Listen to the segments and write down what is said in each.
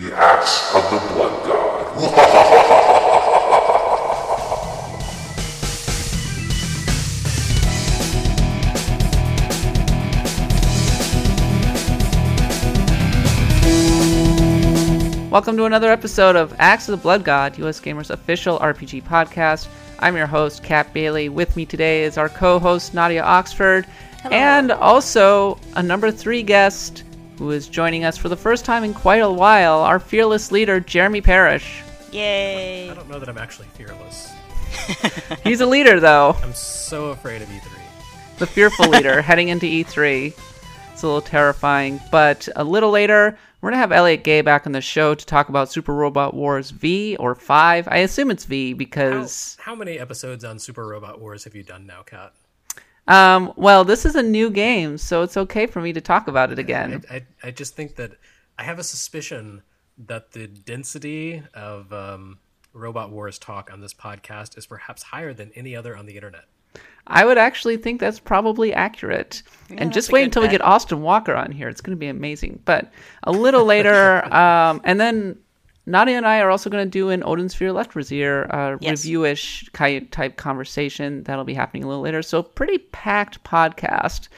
The Axe of the Blood God. Welcome to another episode of Axe of the Blood God, US Gamers official RPG podcast. I'm your host, Kat Bailey. With me today is our co host, Nadia Oxford, and also a number three guest who is joining us for the first time in quite a while, our fearless leader, Jeremy Parish. Yay! I don't know that I'm actually fearless. He's a leader, though, I'm so afraid of E E3. the fearful leader heading into E3. It's a little terrifying, but a little later, we're going to have Elliot Gay back on the show to talk about Super Robot Wars V or 5. I assume it's V How, because. how many episodes on Super Robot Wars have you done now, Kat? Um, well, this is a new game, so it's okay for me to talk about it again. I, I, I just think that I have a suspicion that the density of um, Robot Wars talk on this podcast is perhaps higher than any other on the internet. I would actually think that's probably accurate. and just wait good until we get Austin Walker on here. It's going to be amazing. But a little later, um, and then Nadia and I are also going to do an Odin Sphere Leifthrasir uh, Yes. review-ish type conversation. That'll be happening a little later. So pretty packed podcast.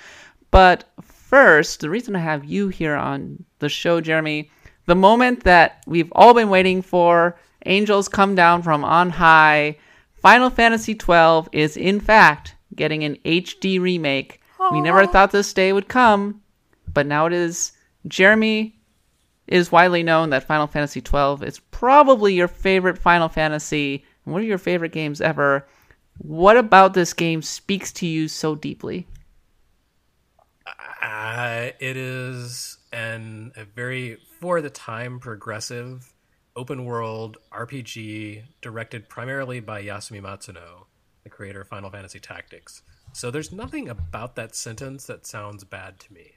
But first, the reason I have you here on the show, Jeremy, the moment that we've all been waiting for, angels come down from on high. Final Fantasy XII is in fact getting an HD remake. We never thought this day would come, but now it is. Jeremy it is widely known that Final Fantasy XII is probably your favorite Final Fantasy and one of your favorite games ever. What about this game speaks to you so deeply? Uh, it is an a very for the time progressive open world RPG directed primarily by Yasumi Matsuno, the creator of Final Fantasy Tactics. So there's nothing about that sentence that sounds bad to me.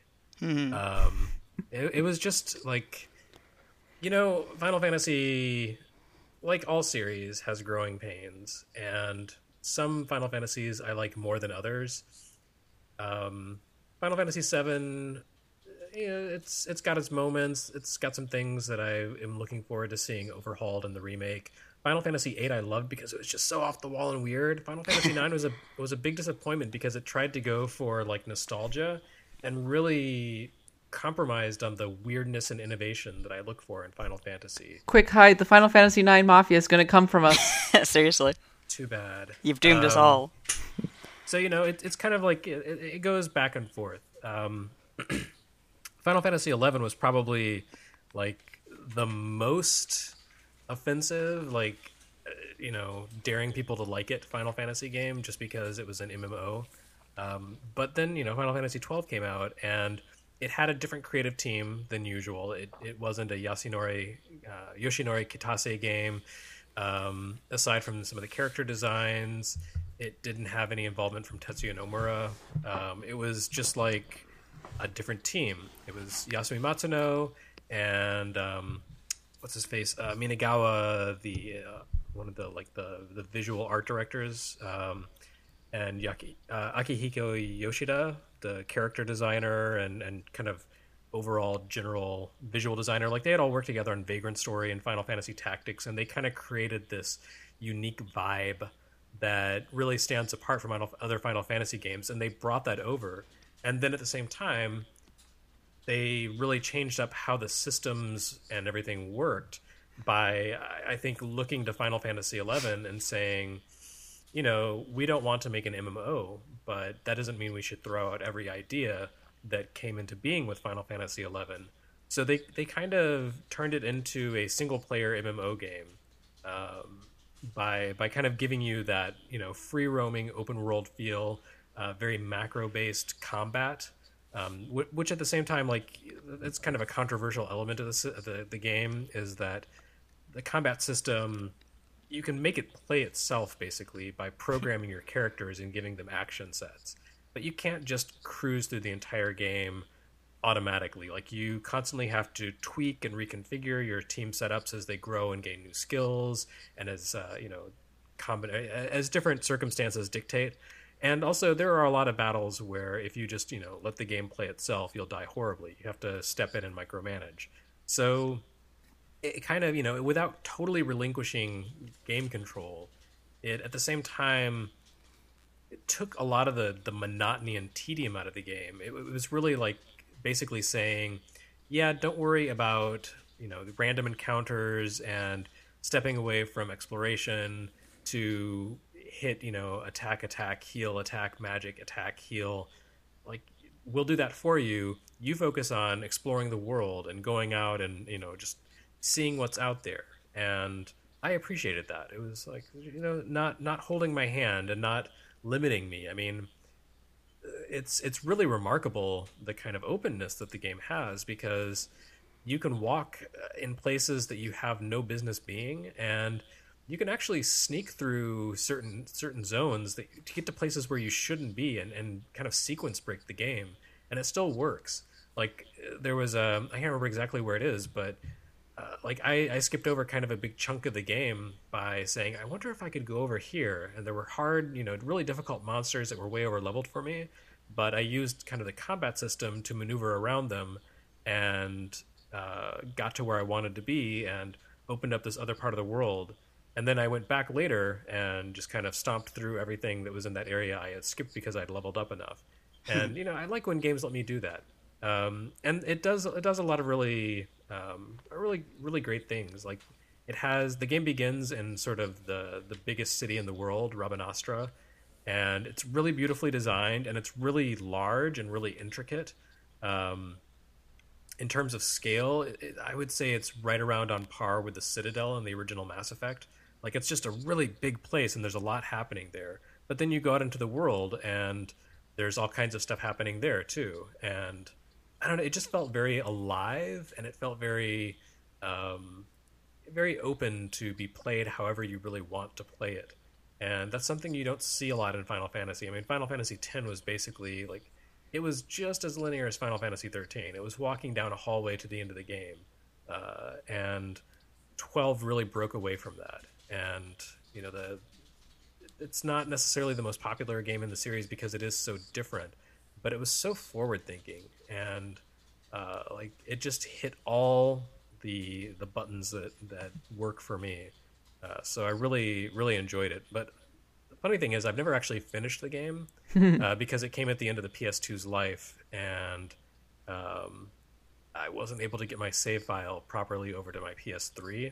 Um, it, it was just like, you know, Final Fantasy, like all series, has growing pains, and some Final Fantasies I like more than others. Um, Final Fantasy VII, know, it's it's got its moments. It's got some things that I am looking forward to seeing overhauled in the remake. Final Fantasy VIII I loved because it was just so off the wall and weird. Final Fantasy IX was a was a big disappointment because it tried to go for like nostalgia and really compromised on the weirdness and innovation that I look for in Final Fantasy. Quick hide, the Final Fantasy IX Mafia is going to come from us. Seriously, Too bad. you've doomed us Um, all. So you know, it, it's kind of like it, it goes back and forth. Um, Final Fantasy XI was probably like the most offensive, like uh, you know, daring people to like it Final Fantasy game just because it was an MMO. Um, but then you know, Final Fantasy twelve came out and it had a different creative team than usual. It it wasn't a Yasunori uh, Yoshinori Kitase game. Um, aside from some of the character designs, it didn't have any involvement from Tetsuya Nomura. Um, it was just like a different team. It was Yasumi Matsuno and um, what's his face, uh, Minagawa, the uh, one of the like the the visual art directors, um, and Yaki, uh, Akihiko Yoshida, the character designer and and kind of overall general visual designer. Like they had all worked together on Vagrant Story and Final Fantasy Tactics, and they kind of created this unique vibe that really stands apart from other Final Fantasy games, and they brought that over. And then at the same time, they really changed up how the systems and everything worked by, I- think, looking to Final Fantasy XI and saying, you know, we don't want to make an MMO, but that doesn't mean we should throw out every idea that came into being with Final Fantasy XI. So they they kind of turned it into a single player MMO game um, by by kind of giving you that you know free roaming open world feel, uh, very macro based combat, um, wh- which at the same time like it's kind of a controversial element of the the, the game is that the combat system you can make it play itself basically by programming your characters and giving them action sets. But you can't just cruise through the entire game automatically. Like you constantly have to tweak and reconfigure your team setups as they grow and gain new skills and as uh, you know as different circumstances dictate. And also there are a lot of battles where if you just you know let the game play itself you'll die horribly. You have to step in and micromanage. So it kind of you know without totally relinquishing game control, it at the same time it took a lot of the the monotony and tedium out of the game. It, it was really like basically saying, yeah, don't worry about you know random encounters and stepping away from exploration to hit you know attack attack heal attack magic attack heal like we'll do that for you you focus on exploring the world and going out and you know just seeing what's out there. And i appreciated that. It was like you know not not holding my hand and not limiting me. I mean it's it's really remarkable the kind of openness that the game has because you can walk uh, in places that you have no business being and you can actually sneak through certain certain zones that, to get to places where you shouldn't be and, and kind of sequence break the game. And it still works. Like there was a i can't remember exactly where it is but uh, like I, I skipped over kind of a big chunk of the game by saying i wonder if i could go over here and there were hard you know really difficult monsters that were way over leveled for me but i used kind of the combat system to maneuver around them and uh, got to where I wanted to be and opened up this other part of the world. And then I went back later and just kind of stomped through everything that was in that area I had skipped because I'd leveled up enough. And you know, I like when games let me do that. Um, and it does it does a lot of really um, really really great things. Like it has the game begins in sort of the the biggest city in the world, Rabanastre, and it's really beautifully designed and it's really large and really intricate. Um, in terms of scale, it, I would say it's right around on par with the Citadel in the original Mass Effect. Like it's just a really big place, and there's a lot happening there. But then you go out into the world, and there's all kinds of stuff happening there too. And I don't know, it just felt very alive, and it felt very, um, very open to be played however you really want to play it. And that's something you don't see a lot in Final Fantasy. I mean, Final Fantasy X was basically like it was just as linear as Final Fantasy 13. It was walking down a hallway to the end of the game, uh, and 12 really broke away from that. And you know the it's not necessarily the most popular game in the series because it is so different, but it was so forward thinking and uh, like it just hit all the the buttons that that work for me. Uh, so I really really enjoyed it. But the funny thing is, I've never actually finished the game uh, because it came at the end of the PS2's life, and um, I wasn't able to get my save file properly over to my PS3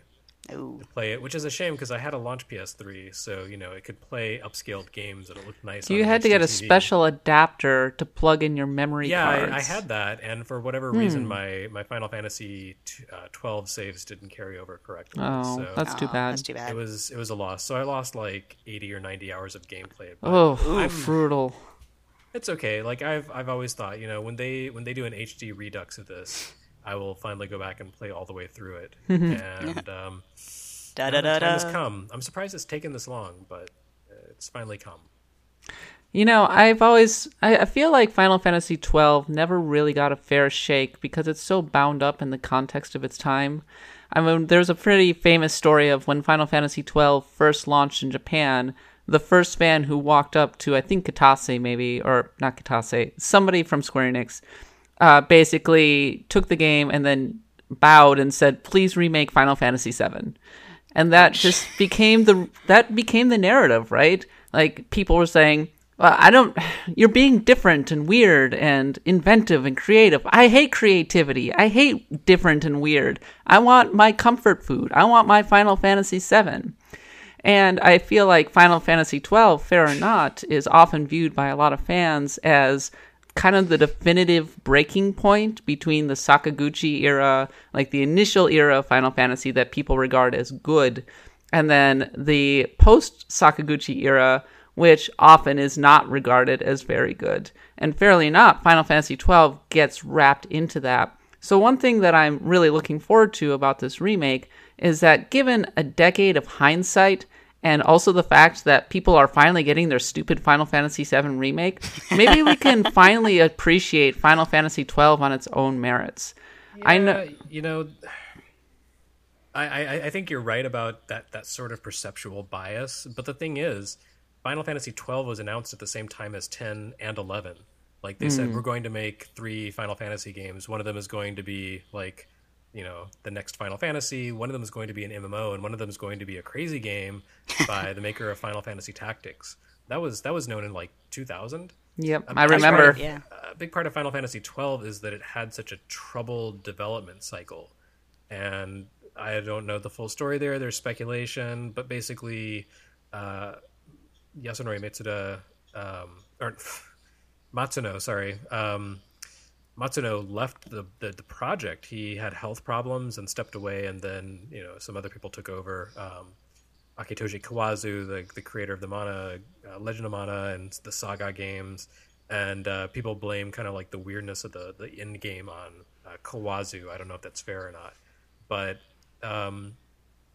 Ooh. to play it, which is a shame because I had a launch PS3, so you know it could play upscaled games and it looked nice. So on you an had to get a special adapter to plug in your memory Yeah, cards. I, I had that, and for whatever Hmm. reason, my my Final Fantasy t- uh, 12 saves didn't carry over correctly. Oh, so that's too bad. That's too bad. it was it was a loss. So I lost like 80 or 90 hours of gameplay. Oh, I'm, brutal. it's okay. Like I've I've always thought, you know, when they when they do an HD redux of this, I will finally go back and play all the way through it. and um, da da da time has come. I'm surprised it's taken this long, but it's finally come. You know, I've always I, I feel like Final Fantasy twelve never really got a fair shake because it's so bound up in the context of its time. I mean, there's a pretty famous story of when Final Fantasy twelve first launched in Japan. The first fan who walked up to I think Katase maybe or not Katase, somebody from Square Enix, uh, basically took the game and then bowed and said, "Please remake Final Fantasy VII." and that just became the that became the narrative, right? Like people were saying, well, "I don't, you're being different and weird and inventive and creative. I hate creativity. I hate different and weird. I want my comfort food. I want my Final Fantasy VII." And I feel like Final Fantasy XII, fair or not, is often viewed by a lot of fans as kind of the definitive breaking point between the Sakaguchi era, like the initial era of Final Fantasy that people regard as good, and then the post Sakaguchi era, which often is not regarded as very good. And fairly not, Final Fantasy XII gets wrapped into that. So, one thing that I'm really looking forward to about this remake is that given a decade of hindsight, and also the fact that people are finally getting their stupid Final Fantasy VII remake, maybe we can finally appreciate Final Fantasy XII on its own merits. I know. You know. I, I, I think you're right about that, that sort of perceptual bias, but the thing is, Final Fantasy twelve was announced at the same time as ten and eleven. Like they said, hmm. we're going to make three Final Fantasy games. One of them is going to be like you know the next Final Fantasy. One of them is going to be an MMO, and one of them is going to be a crazy game by the maker of Final Fantasy Tactics. That was that was known in like 2000. Yep, Um, I remember. right. Yeah. A big part of Final Fantasy 12 is that it had such a troubled development cycle, and I don't know the full story there. There's speculation, but basically, uh, Yasunori Mitsuda, um, or Matsuno, sorry, um, Matsuno left the, the the project. He had health problems and stepped away, and then you know some other people took over. Um, Akitoshi Kawazu, the the creator of the Mana, uh, Legend of Mana, and the Saga games, and uh, people blame kind of like the weirdness of the the end game on uh, Kawazu. I don't know if that's fair or not, but um,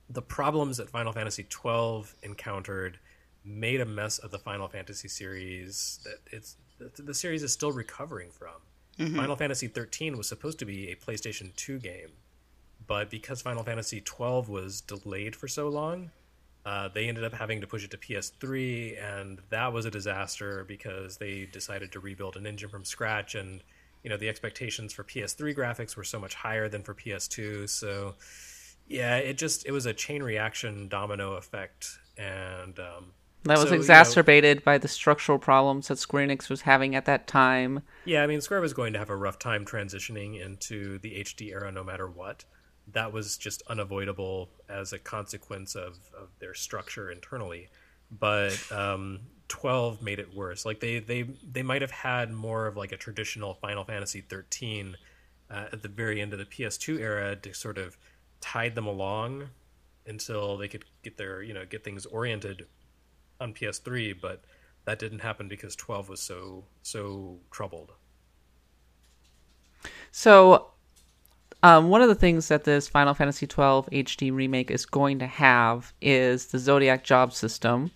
the problems that Final Fantasy twelve encountered made a mess of the Final Fantasy series that it's the, the series is still recovering from. Final Fantasy 13 was supposed to be a PlayStation 2 game, but because Final Fantasy 12 was delayed for so long, uh, they ended up having to push it to PS3, and that was a disaster because they decided to rebuild an engine from scratch, and you know the expectations for PS3 graphics were so much higher than for PS2. So yeah, it just it was a chain reaction domino effect, and um, That was so, you know, exacerbated by the structural problems that Square Enix was having at that time. Yeah, I mean, Square was going to have a rough time transitioning into the HD era no matter what. That was just unavoidable as a consequence of, of their structure internally. But um, 12 made it worse. Like, they, they, they might have had more of like a traditional Final Fantasy 13 uh, at the very end of the PS2 era to sort of tide them along until they could get their, you know, get things oriented on PS3, but that didn't happen because 12 was so so troubled. So, um, one of the things that this Final Fantasy twelve HD remake is going to have is the Zodiac job system.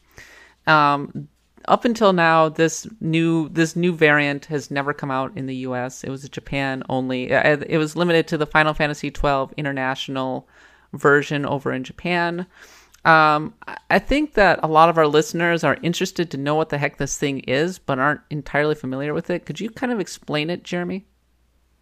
Um, up until now, this new this new variant has never come out in the U.S. It was Japan only. uh, It was limited to the Final Fantasy twelve international version over in Japan. Um, I- think that a lot of our listeners are interested to know what the heck this thing is, but aren't entirely familiar with it. Could you kind of explain it, Jeremy?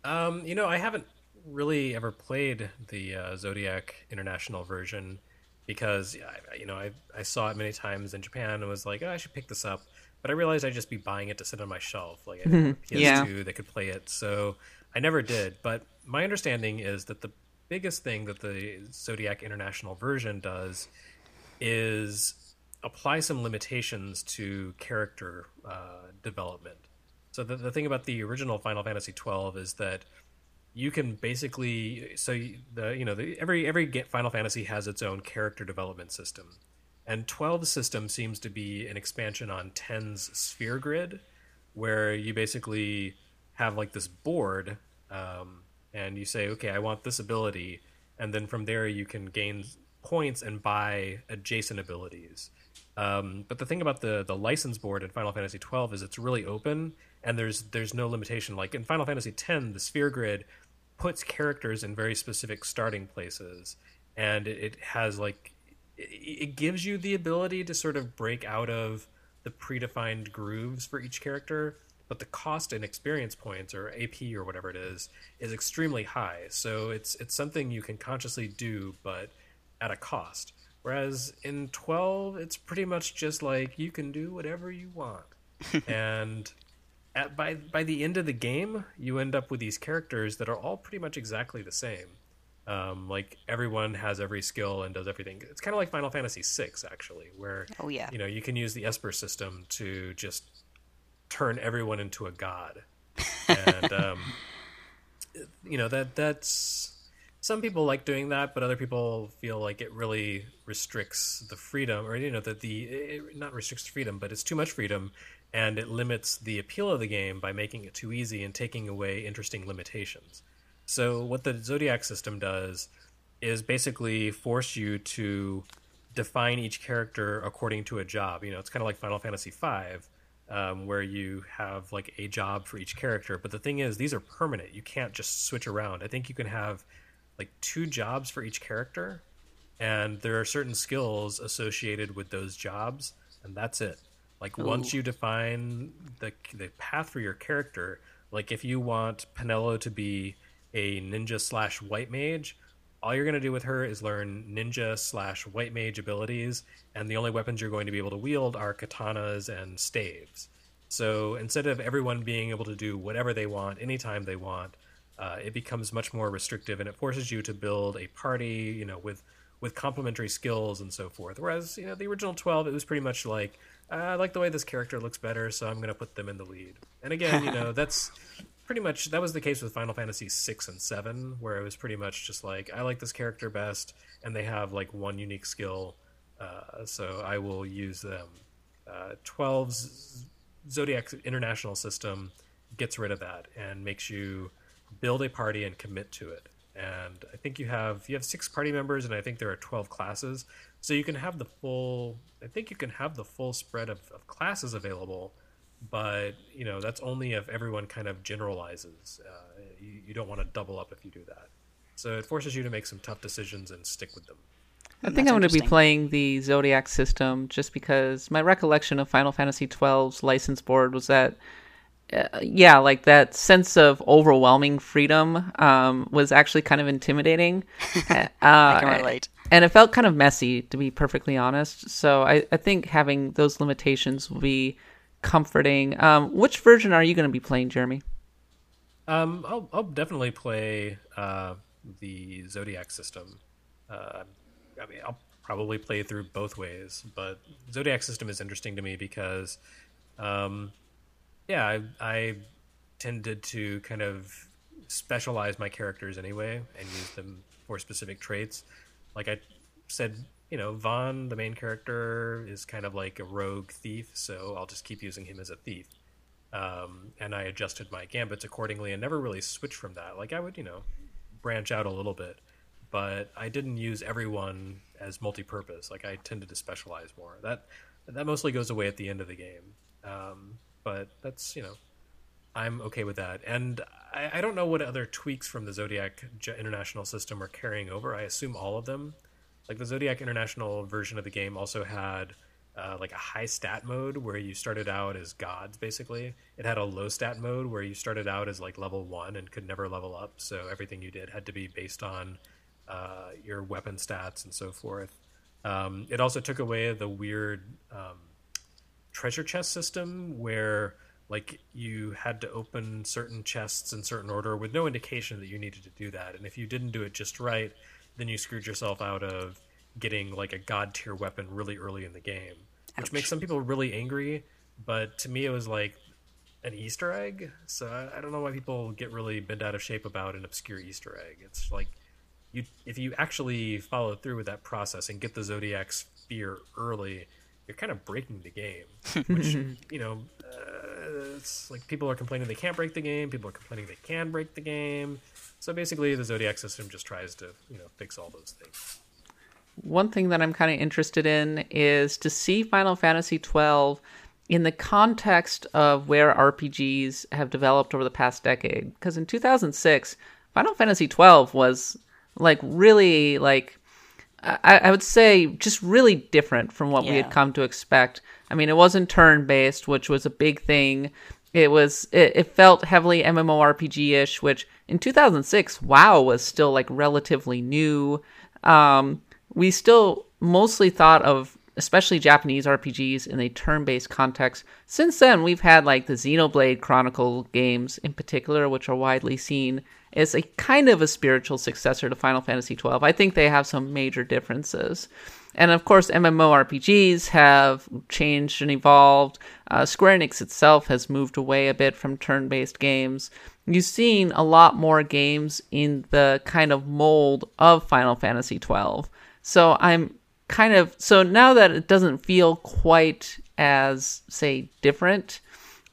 Um, you know, I haven't really ever played the uh, Zodiac International version because you know I, I saw it many times in Japan and was like, oh, I should pick this up. But I realized I'd just be buying it to sit on my shelf. Like I didn't have a PS2 Yeah. that could play it, so I never did. But my understanding is that the biggest thing that the Zodiac International version does is apply some limitations to character uh, development. So the, the thing about the original Final Fantasy twelve is that you can basically so the you know the, every every Final Fantasy has its own character development system, and 12's system seems to be an expansion on 10's Sphere Grid, where you basically have like this board, um, and you say, okay, I want this ability, and then from there you can gain points and buy adjacent abilities. Um, but the thing about the the license board in Final Fantasy twelve is it's really open, and there's there's no limitation. Like in Final Fantasy ten, the Sphere Grid puts characters in very specific starting places, and it, has like it, it gives you the ability to sort of break out of the predefined grooves for each character. But the cost in experience points or AP or whatever it is is extremely high. So it's it's something you can consciously do, but at a cost. Whereas in 12, it's pretty much just like you can do whatever you want. and at, by by the end of the game, you end up with these characters that are all pretty much exactly the same. Um, like everyone has every skill and does everything. It's kind of like Final Fantasy VI, actually, where Oh, yeah. you know you can use the Esper system to just turn everyone into a god, and um, you know that that's some people like doing that, but other people feel like it really restricts the freedom, or you know that the it not restricts freedom, but it's too much freedom, and it limits the appeal of the game by making it too easy and taking away interesting limitations. So what the zodiac system does is basically force you to define each character according to a job. You know, it's kind of like Final Fantasy V, um, where you have like a job for each character. But the thing is, these are permanent. You can't just switch around. I think you can have like two jobs for each character, and there are certain skills associated with those jobs, and that's it. Like oh. once you define the the path for your character, like if you want Penelo to be a ninja slash white mage, all you're going to do with her is learn ninja slash white mage abilities, and the only weapons you're going to be able to wield are katanas and staves. So instead of everyone being able to do whatever they want anytime they want, uh, it becomes much more restrictive, and it forces you to build a party, you know, with with complementary skills and so forth. Whereas you know the original twelve, it was pretty much like uh, I like the way this character looks better, so I'm going to put them in the lead. And again, you know, that's pretty much that was the case with Final Fantasy six and seven, where it was pretty much just like I like this character best, and they have like one unique skill, uh, so I will use them. Uh, 12's Zodiac International system gets rid of that and makes you build a party and commit to it. And I think you have you have six party members, and I think there are twelve classes, so you can have the full. I think you can have the full spread of, of classes available but you know that's only if everyone kind of generalizes. Uh, you, you, don't want to double up if you do that. So it forces you to make some tough decisions and stick with them. I think I'm going to be playing the Zodiac system just because my recollection of Final Fantasy XII's license board was that, uh, yeah, like that sense of overwhelming freedom um, was actually kind of intimidating. uh, I can relate. And it felt kind of messy, to be perfectly honest. So I, I think having those limitations will be comforting. Um, which version are you going to be playing, Jeremy? Um, I'll, I'll definitely play uh, the Zodiac system. Uh, I mean, I'll probably play through both ways, but Zodiac system is interesting to me because, um, yeah, I, I tended to kind of specialize my characters anyway and use them for specific traits. Like I said you know, Vaan, the main character, is kind of like a rogue thief, so I'll just keep using him as a thief. Um, and I adjusted my gambits accordingly and never really switched from that. Like I would, you know, branch out a little bit, but I didn't use everyone as multi-purpose. Like I tended to specialize more. That that mostly goes away at the end of the game. Um, but that's you know, I'm okay with that. And I, I don't know what other tweaks from the Zodiac International system are carrying over. I assume all of them like the Zodiac International version of the game also had uh, like a high stat mode where you started out as gods basically it had a low stat mode where you started out as like level one and could never level up so everything you did had to be based on uh, your weapon stats and so forth um, it also took away the weird um, treasure chest system where like you had to open certain chests in certain order with no indication that you needed to do that and if you didn't do it just right then you screwed yourself out of getting like a god tier weapon really early in the game, which Ouch. makes some people really angry. But to me, it was like an Easter egg. So I, I, don't know why people get really bent out of shape about an obscure Easter egg. It's like you if you actually follow through with that process and get the Zodiac Spear early, you're kind of breaking the game. Which you know, uh, it's like people are complaining they can't break the game. People are complaining they can break the game. So basically, the Zodiac system just tries to you know fix all those things. One thing that I'm kind of interested in is to see Final Fantasy twelve in the context of where RPGs have developed over the past decade. Because in 2006, Final Fantasy 12 was like really like I, I, would say just really different from what yeah. we had come to expect. I mean, it wasn't turn based, which was a big thing. It was it, it felt heavily MMORPG ish, which in 2006, WoW was still like relatively new. Um, we still mostly thought of especially Japanese RPGs in a turn based context. Since then, we've had like the Xenoblade Chronicle games in particular, which are widely seen as a kind of a spiritual successor to Final Fantasy XII. I think they have some major differences. And of course, MMORPGs have changed and evolved. Uh, Square Enix itself has moved away a bit from turn based games. You've seen a lot more games in the kind of mold of Final Fantasy XII. So I'm kind of. So now that it doesn't feel quite as, say, different,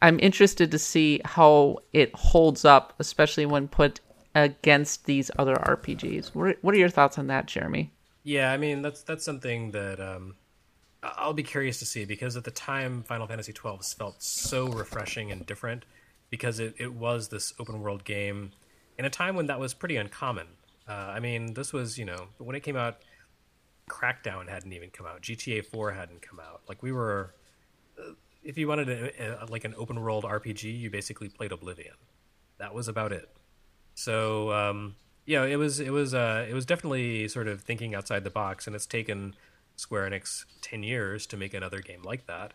I'm interested to see how it holds up, especially when put against these other RPGs. What are your thoughts on that, Jeremy? Yeah, I mean that's that's something that um, I'll be curious to see because at the time Final Fantasy twelve felt so refreshing and different because it, it was this open world game in a time when that was pretty uncommon. Uh, I mean, this was you know when it came out, Crackdown hadn't even come out, GTA four hadn't come out. Like we were, uh, if you wanted a, a, like an open world RPG, you basically played Oblivion. That was about it. So um, you know, it was it was uh, it was definitely sort of thinking outside the box, and it's taken Square Enix ten years to make another game like that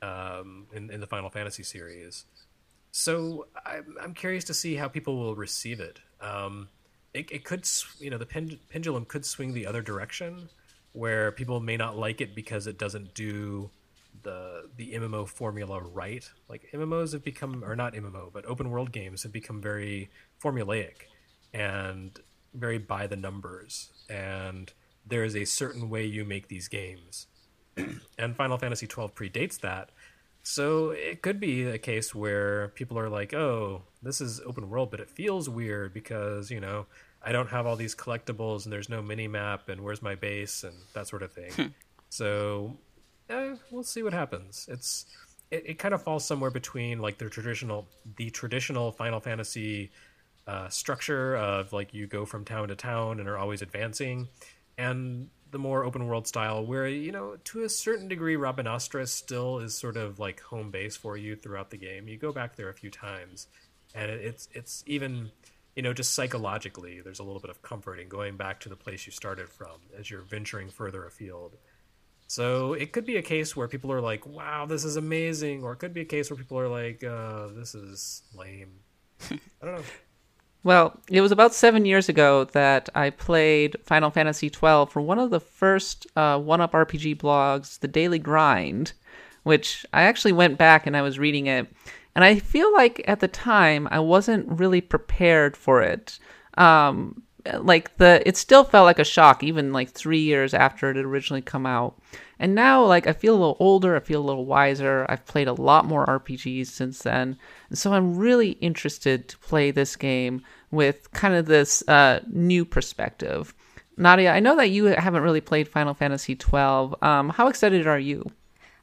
um, in, in the Final Fantasy series. So I'm, I'm curious to see how people will receive it. Um, it, it could, you know, the pen, pendulum could swing the other direction, where people may not like it because it doesn't do the the MMO formula right. Like MMOs have become, or not MMO, but open world games have become very formulaic and very by the numbers. And there is a certain way you make these games. and Final Fantasy twelve predates that. So it could be a case where people are like, "Oh, this is open world, but it feels weird because you know I don't have all these collectibles and there's no mini map and where's my base and that sort of thing." Hmm. so eh, we'll see what happens. It's it, it kind of falls somewhere between like the traditional the traditional Final Fantasy uh, structure of like you go from town to town and are always advancing, and the more open world style where you know to a certain degree Rabanastre still is sort of like home base for you throughout the game. You go back there a few times, and it's it's even you know just psychologically there's a little bit of comfort in going back to the place you started from as you're venturing further afield. So it could be a case where people are like, "Wow, this is amazing," or it could be a case where people are like, uh, "This is lame." I don't know. Well, it was about seven years ago that I played Final Fantasy XII for one of the first uh, one up RPG blogs, The Daily Grind, which I actually went back and I was reading it. And I feel like at the time I wasn't really prepared for it. Um, like the it still felt like a shock even like three years after it had originally come out and now, like, I feel a little older, I feel a little wiser. I've played a lot more RPGs since then. And so I'm really interested to play this game with kind of this uh, new perspective. Nadia, I know that you haven't really played Final Fantasy XII. Um, how excited are you?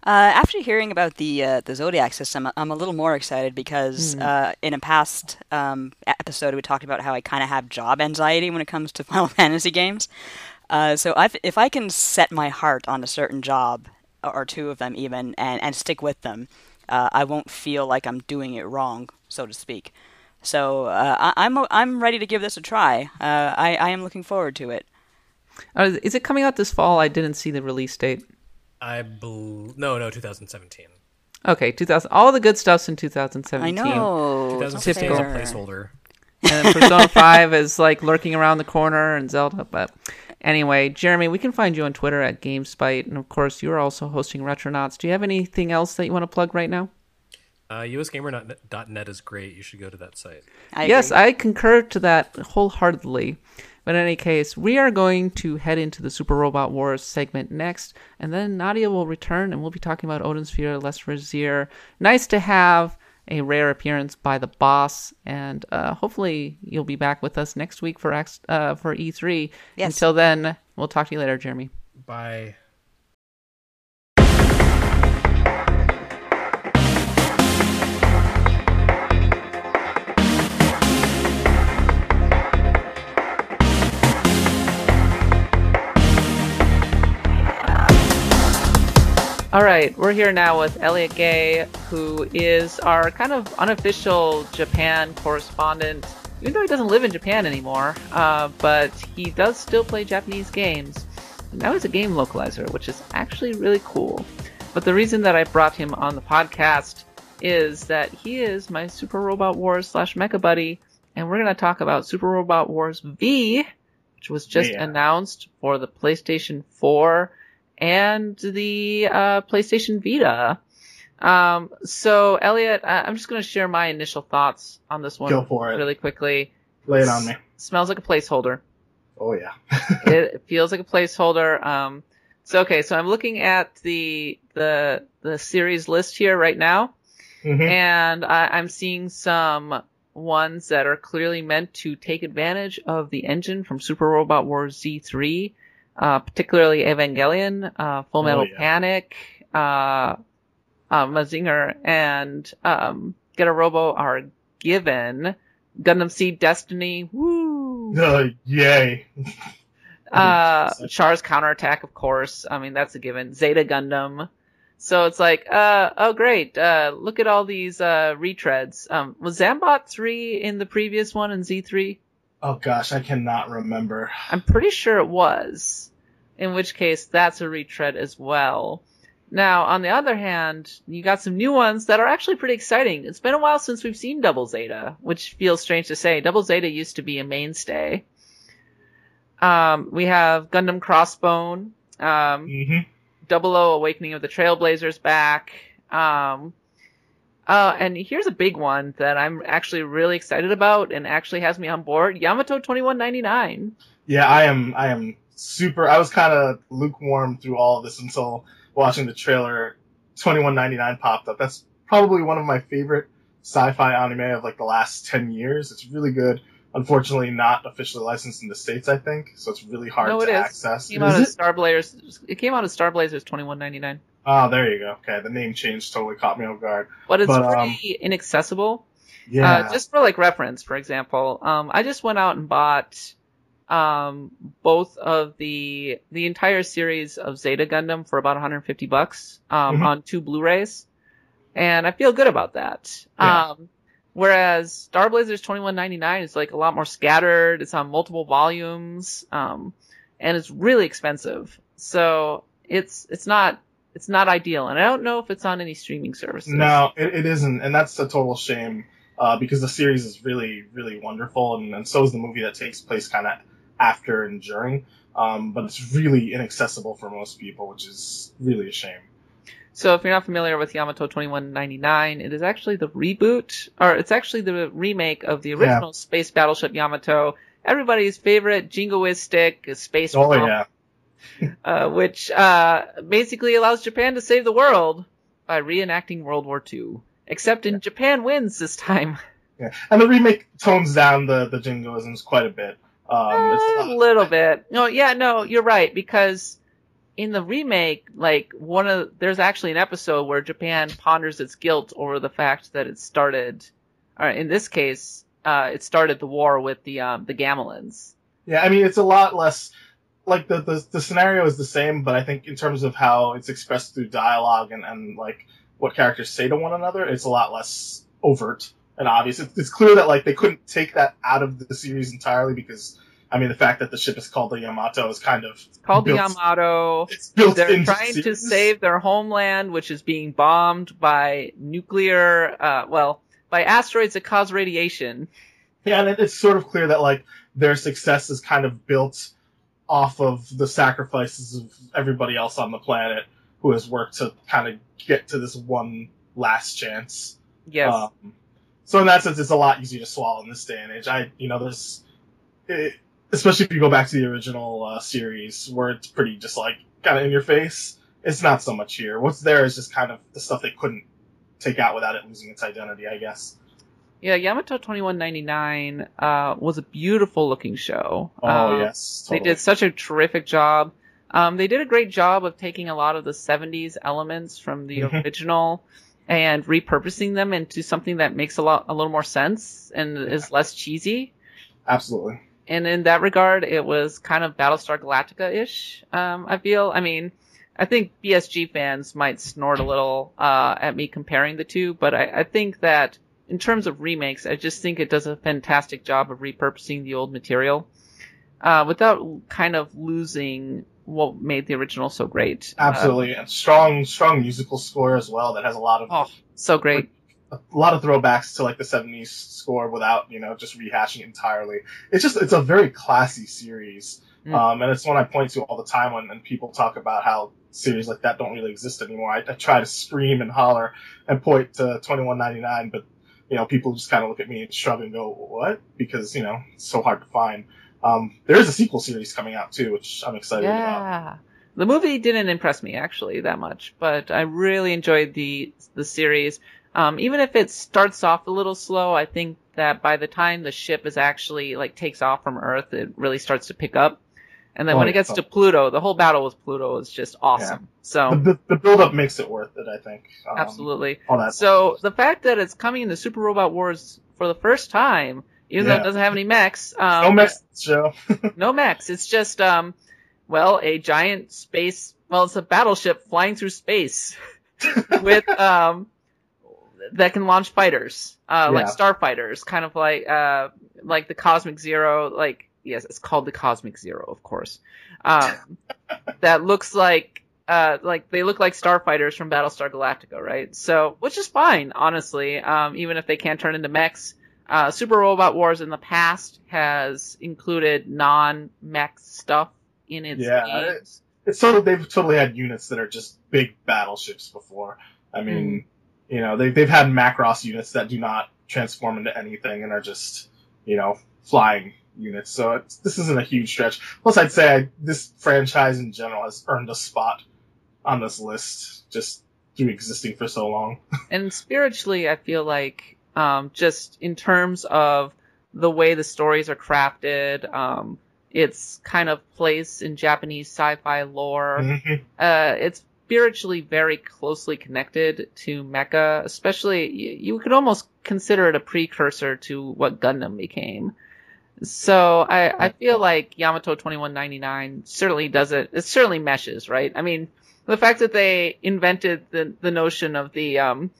Uh, after hearing about the uh, the Zodiac system, I'm a little more excited because mm. uh, in a past um, episode we talked about how I kind of have job anxiety when it comes to Final Fantasy games. Uh, so I've, if I can set my heart on a certain job, or two of them even, and, and stick with them, uh, I won't feel like I'm doing it wrong, so to speak. So uh, I, am I'm, I'm ready to give this a try. Uh, I I am looking forward to it. Uh, is it coming out this fall? I didn't see the release date. I bel- no no 2017. Okay, 2000. All the good stuff's in 2017. I know. 2016 is a placeholder. And Persona 5 is like lurking around the corner and Zelda, but Anyway, Jeremy, we can find you on Twitter at GameSpite, and of course, you're also hosting Retronauts. Do you have anything else that you want to plug right now? Uh, usgamer.net is great. You should go to that site. I yes, I concur to that wholeheartedly. But in any case, we are going to head into the Super Robot Wars segment next, and then Nadia will return, and we'll be talking about Odin Sphere, Leifthrasir. Nice to have a rare appearance by the boss, and uh, hopefully you'll be back with us next week for X, uh, for E3. Yes. Until then, we'll talk to you later, Jeremy. Bye. All right, we're here now with Elliot Gay, who is our kind of unofficial Japan correspondent. Even though he doesn't live in Japan anymore, uh, but he does still play Japanese games. And now he's a game localizer, which is actually really cool. But the reason that I brought him on the podcast is that he is my Super Robot Wars slash Mecha buddy, and we're going to talk about Super Robot Wars V, which was just yeah. announced for the PlayStation 4 and the uh, PlayStation Vita. Um, so Elliot, I'm just going to share my initial thoughts on this one Go for it. really quickly. Lay it on me. S- smells like a placeholder. Oh yeah. it feels like a placeholder. Um, so okay, so I'm looking at the the the series list here right now, mm-hmm. and I, am seeing some ones that are clearly meant to take advantage of the engine from Super Robot Wars Z3 uh, particularly Evangelion, uh, Full Metal oh, yeah. Panic, uh, uh, Mazinger, and um, a Robo are given. Gundam Seed Destiny, woo! Uh, yay! uh, Char's Counterattack, of course. I mean, that's a given. Zeta Gundam. So it's like, uh, oh great, uh, look at all these uh, retreads. Um, was Zambot three in the previous one in Z three? Oh gosh, I cannot remember. I'm pretty sure it was. In which case, that's a retread as well. Now, on the other hand, you got some new ones that are actually pretty exciting. It's been a while since we've seen Double Zeta, which feels strange to say. Double Zeta used to be a mainstay. Um, we have Gundam Crossbone, um, hmm Double O Awakening of the Trailblazers back. Um, uh, and here's a big one that I'm actually really excited about and actually has me on board. Yamato 2199. Yeah, I am. I am super. I was kind of lukewarm through all of this until watching the trailer. Twenty one ninety nine popped up. That's probably one of my favorite sci-fi anime of like the last ten years. It's really good. Unfortunately, not officially licensed in the states. I think so. It's really hard No, it to is. access. Came out Is of it? Star Blazers. It came out of Star Blazers 2199. Oh, there you go. Okay, the name change totally caught me off guard. But it's But, um, pretty inaccessible. Yeah. Uh, just for like reference, for example, um, I just went out and bought um, both of the the entire series of Zeta Gundam for about 150 bucks um, Mhm. on two Blu-rays, and I feel good about that. Yeah. Um, whereas Star Blazers 2199 is like a lot more scattered. It's on multiple volumes, um, and it's really expensive. So it's it's not it's not ideal, and I don't know if it's on any streaming services. No, it, it isn't, and that's a total shame uh, because the series is really, really wonderful, and, and so is the movie that takes place kind of after and during. Um, but it's really inaccessible for most people, which is really a shame. So if you're not familiar with Yamato 2199, it is actually the reboot, or it's actually the remake of the original space battleship Yamato, everybody's favorite jingoistic space Oh yeah, uh, which uh, basically allows Japan to save the world by reenacting World War II. Except in Japan wins this time. yeah, and the remake tones down the the jingoisms quite a bit. Um, a little bit. No, yeah, no, you're right because in the remake, like one of there's actually an episode where Japan ponders its guilt over the fact that it started, or in this case, uh, it started the war with the um, the Gamelins. Yeah, I mean it's a lot less like the, the the scenario is the same, but I think in terms of how it's expressed through dialogue and, and like what characters say to one another, it's a lot less overt and obvious. It's, it's clear that like they couldn't take that out of the series entirely because I mean the fact that the ship is called the Yamato is kind of It's called the Yamato. It's built They're trying to save their homeland, which is being bombed by nuclear, uh, well, by asteroids that cause radiation. Yeah, and it's sort of clear that like their success is kind of built off of the sacrifices of everybody else on the planet who has worked to kind of get to this one last chance. Yes. Um, so in that sense, it's a lot easier to swallow in this day and age. I, you know, there's, it, especially if you go back to the original uh, series where it's pretty just like kind of in your face. It's not so much here. What's there is just kind of the stuff they couldn't take out without it losing its identity, I guess. Yeah, Yamato 2199 uh, was a beautiful looking show. Oh Um, yes, They did such a terrific job. Um, they did a great job of taking a lot of the 70s elements from the Mhm. original and repurposing them into something that makes a lot a little more sense and is less cheesy. Absolutely. And in that regard, it was kind of Battlestar Galactica ish. Um, I feel. I mean, I think BSG fans might snort a little uh, at me comparing the two, but I, I think that in terms of remakes, I just think it does a fantastic job of repurposing the old material uh, without kind of losing what made the original so great. Uh, Absolutely, and strong, strong musical score as well. That has a lot of oh, so great. a lot of throwbacks to like the '70s score without you know just rehashing it entirely. It's just it's a very classy series, Mm. um, and it's one I point to all the time when, when people talk about how series like that don't really exist anymore. I, I try to scream and holler and point to 2199, but you know people just kind of look at me and shrug and go what because you know it's so hard to find. Um, there is a sequel series coming out too, which I'm excited about. Yeah. The movie didn't impress me actually that much, but I really enjoyed the the series. Um, even if it starts off a little slow, I think that by the time the ship is actually like takes off from Earth, it really starts to pick up. And then Oh, when it yeah. gets to Pluto, the whole battle with Pluto is just awesome. The, So the, the build up makes it worth it, I think. Um, absolutely. All that. So the fact that it's coming into Super Robot Wars for the first time, even though it doesn't have any mechs, um, no mess show. no mechs. It's just, um, well, a giant space. Well, it's a battleship flying through space. with um that can launch fighters, uh, like Yeah. starfighters, kind of like uh like the Cosmic Zero, like yes, it's called the Cosmic Zero, of course. Um, that looks like uh like they look like starfighters from Battlestar Galactica, right? So which is fine, honestly. Um, even if they can't turn into mechs. Uh, Super Robot Wars in the past has included non-mech stuff in its Yeah, games. it's of they've totally had units that are just big battleships before. I mean, you know, they they've had Macross units that do not transform into anything and are just you know flying units. So it's, this isn't a huge stretch. Plus, I'd say I, this franchise in general has earned a spot on this list just through existing for so long. and spiritually i feel like um, just in terms of the way the stories are crafted um, its kind of place in japanese sci-fi lore Mhm. uh, it's spiritually very closely connected to mecha especially you, you could almost consider it a precursor to what gundam became so I, I feel like Yamato 2199 certainly doesn't, it certainly meshes, right? I mean, the fact that they invented the, the notion of the, um,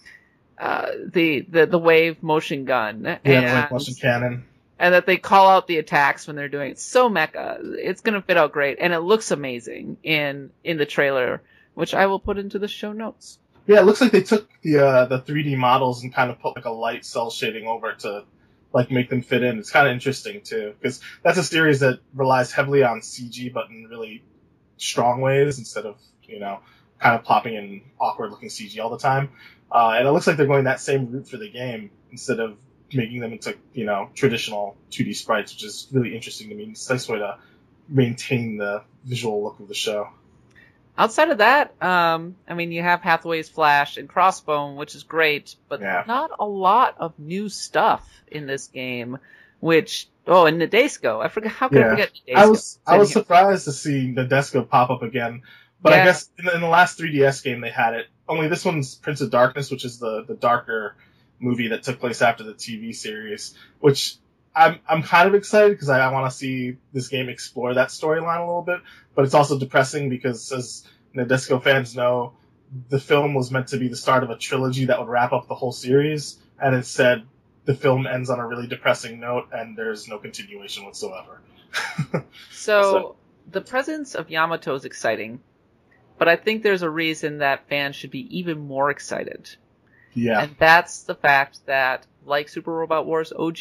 uh, the, the, the wave motion gun Yeah, and, motion cannon. and that they call out the attacks when they're doing it. So mecha. It's going to fit out great. And it looks amazing in, in the trailer, which I will put into the show notes. Yeah, it looks like they took the uh, the 3D models and kind of put like a light cel shading over it to like make them fit in. It's kind of interesting too because that's a series that relies heavily on CG, but in really strong ways instead of you know kind of plopping in awkward looking CG all the time. Uh, and it looks like they're going that same route for the game instead of making them into you know traditional 2D sprites, which is really interesting to me. It's a nice way to maintain the visual look of the show. Outside of that, um, I mean, you have Hathaway's Flash and Crossbone, which is great, but Yeah. not a lot of new stuff in this game. Which oh, and Nadesico, I forgot. How could I Yeah. forget Nadesico? I was I was surprised to see Nadesico pop up again, but I guess in the, in the last 3DS game they had it. Only this one's Prince of Darkness, which is the the darker movie that took place after the TV series. Which I'm I'm kind of excited because I, I want to see this game explore that storyline a little bit. But it's also depressing because as Nadesico fans know, the film was meant to be the start of a trilogy that would wrap up the whole series, and instead the film ends on a really depressing note, and there's no continuation whatsoever. So, So- the presence of Yamato is exciting, but I think there's a reason that fans should be even more excited. Yeah. And that's the fact that, like Super Robot Wars OG,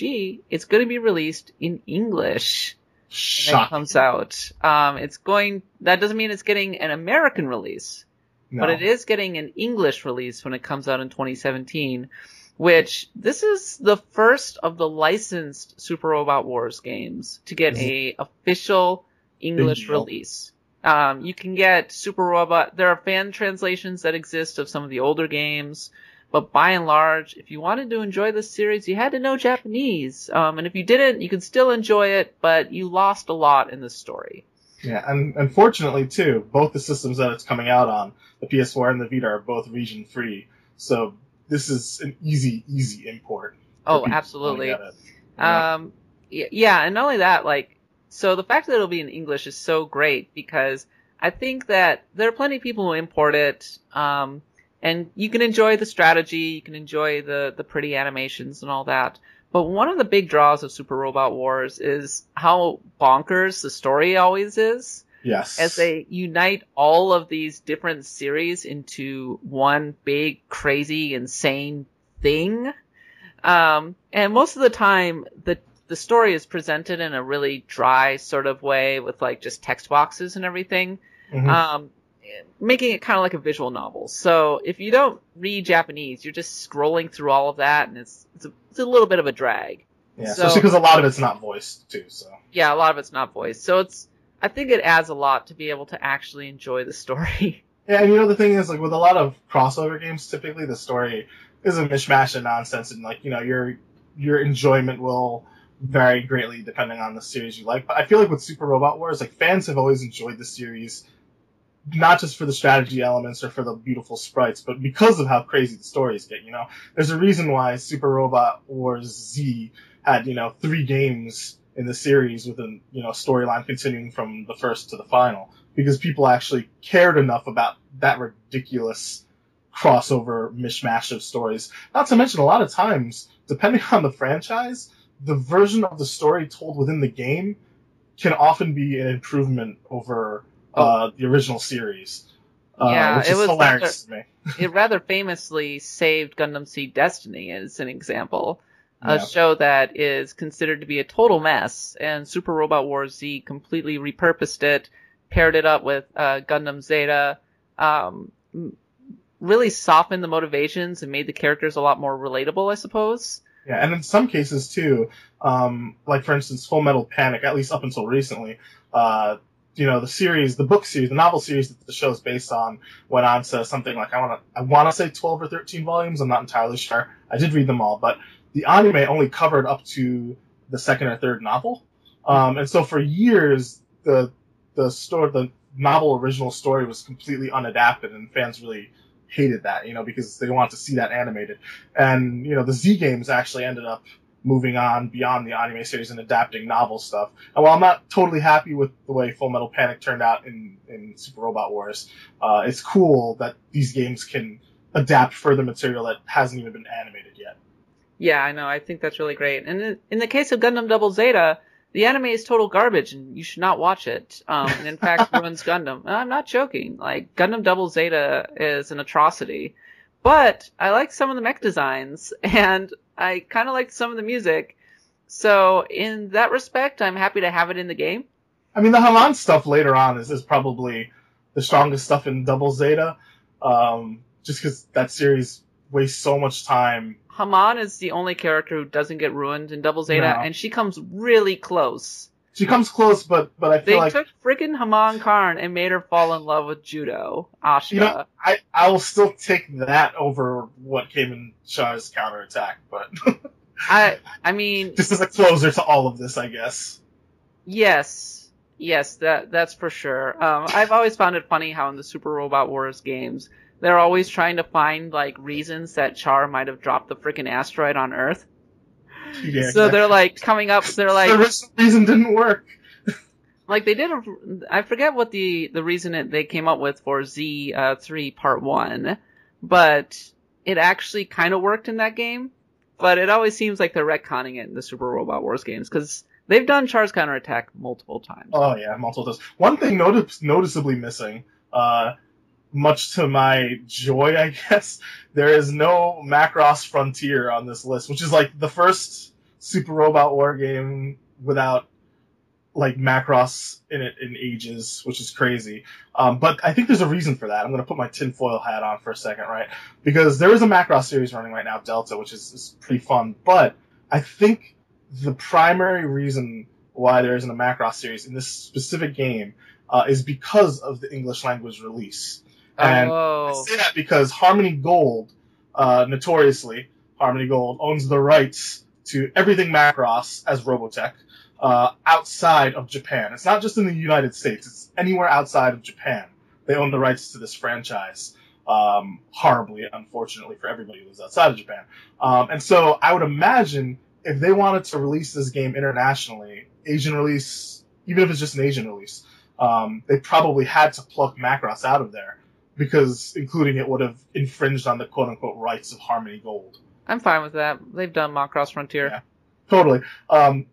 it's going to be released in English when it Shocking. comes out. Um, it's going, that doesn't mean it's getting an American release, No. but it is getting an English release when it comes out in 2017. Which this is the first of the licensed Super Robot Wars games to get a official English release. Um, you can get Super Robot. There are fan translations that exist of some of the older games, but by and large, if you wanted to enjoy this series, you had to know Japanese. Um, and if you didn't, you could still enjoy it, but you lost a lot in the story. Yeah, and unfortunately too, both the systems that it's coming out on, the PS4 and the Vita, are both region free. So this is an easy, easy import. Oh, absolutely. it. Yeah. Um, yeah, and not only that, like, so the fact that it'll be in English is so great because I think that there are plenty of people who import it, um, and you can enjoy the strategy, you can enjoy the, the pretty animations and all that. But one of the big draws of Super Robot Wars is how bonkers the story always is yes. as they unite all of these different series into one big, crazy, insane thing. Um, and most of the time, the the story is presented in a really dry sort of way with like just text boxes and everything, Mhm. um, making it kind of like a visual novel. So if you don't read Japanese, you're just scrolling through all of that, and it's it's a, it's a little bit of a drag. yeah, so- especially because a lot of it's not voiced too. So Yeah, a lot of it's not voiced, so it's I think it adds a lot to be able to actually enjoy the story. yeah, and you know the thing is, like with a lot of crossover games, typically the story is a mishmash of nonsense, and like you know your your enjoyment will vary greatly depending on the series you like. But I feel like with Super Robot Wars, like fans have always enjoyed the series, not just for the strategy elements or for the beautiful sprites, but because of how crazy the stories get. You know, there's a reason why Super Robot Wars Z had you know three games in the series with a you know storyline continuing from the first to the final because people actually cared enough about that ridiculous crossover mishmash of stories. Not to mention, a lot of times, depending on the franchise, the version of the story told within the game can often be an improvement over uh, the original series. Uh, Yeah, it was hilarious to me. it rather famously saved Gundam Seed Destiny as an example. A Yeah. show that is considered to be a total mess, and Super Robot Wars Z completely repurposed it, paired it up with uh, Gundam Zeta, um, really softened the motivations and made the characters a lot more relatable, I suppose. Yeah, and in some cases too, um, like for instance, Full Metal Panic, at least up until recently, uh, you know, the series, the book series, the novel series that the show is based on went on to something like I want to, I want to say twelve or thirteen volumes. I'm not entirely sure. I did read them all, but the anime only covered up to the second or third novel, um, and so for years the the story, the novel original story was completely unadapted, and fans really hated that, you know, because they wanted to see that animated. And, you know, the Z games actually ended up moving on beyond the anime series and adapting novel stuff. And while I'm not totally happy with the way Full Metal Panic turned out in, in Super Robot Wars, uh, it's cool that these games can adapt further material that hasn't even been animated yet. Yeah, I know. I think that's really great. And in, in the case of Gundam Double Zeta, the anime is total garbage, and you should not watch it. Um, and in fact, ruins Gundam. And I'm not joking. Like Gundam Double Zeta is an atrocity, but I like some of the mech designs, and I kind of like some of the music. So in that respect, I'm happy to have it in the game. I mean, the Haman stuff later on is, is probably the strongest stuff in Double Zeta, um, just because that series wastes so much time Haman is the only character who doesn't get ruined in Double Zeta, No. and she comes really close. She comes close, but but I They feel like They took freaking Haman Karn and made her fall in love with Judau, Ashta. you know I I will still take that over what came in Char's counterattack, but I I mean, this is a closer to all of this, I guess. yes, yes, that that's for sure. Um, I've always found it funny how in the Super Robot Wars games they're always trying to find like reasons that Char might have dropped the freaking asteroid on Earth. Yeah, So they're like coming up. They're like the reason didn't work. like they did. A, I forget what the the reason it, they came up with for Z uh, three part one, but it actually kind of worked in that game. But it always seems like they're retconning it in the Super Robot Wars games because they've done Char's counterattack multiple times. Oh yeah, multiple times. One thing notice- noticeably missing, uh, much to my joy, I guess, there is no Macross Frontier on this list, which is like the first Super Robot War game without like Macross in it in ages, which is crazy. Um, but I think there's a reason for that. I'm gonna put my tinfoil hat on for a second, right? Because there is a Macross series running right now, Delta, which is, is pretty fun. But I think the primary reason why there isn't a Macross series in this specific game uh, is because of the English language release. And I oh, say that because Harmony Gold, uh, notoriously, Harmony Gold owns the rights to everything Macross as Robotech uh, outside of Japan. It's not just in the United States; it's anywhere outside of Japan. They own the rights to this franchise. Um, horribly, unfortunately, for everybody who lives outside of Japan. Um, and so, I would imagine if they wanted to release this game internationally, Asian release, even if it's just an Asian release, um, they probably had to pluck Macross out of there because including it would have infringed on the quote unquote rights of Harmony Gold. I'm fine with that. They've done Macross Frontier. Yeah. Totally. Um,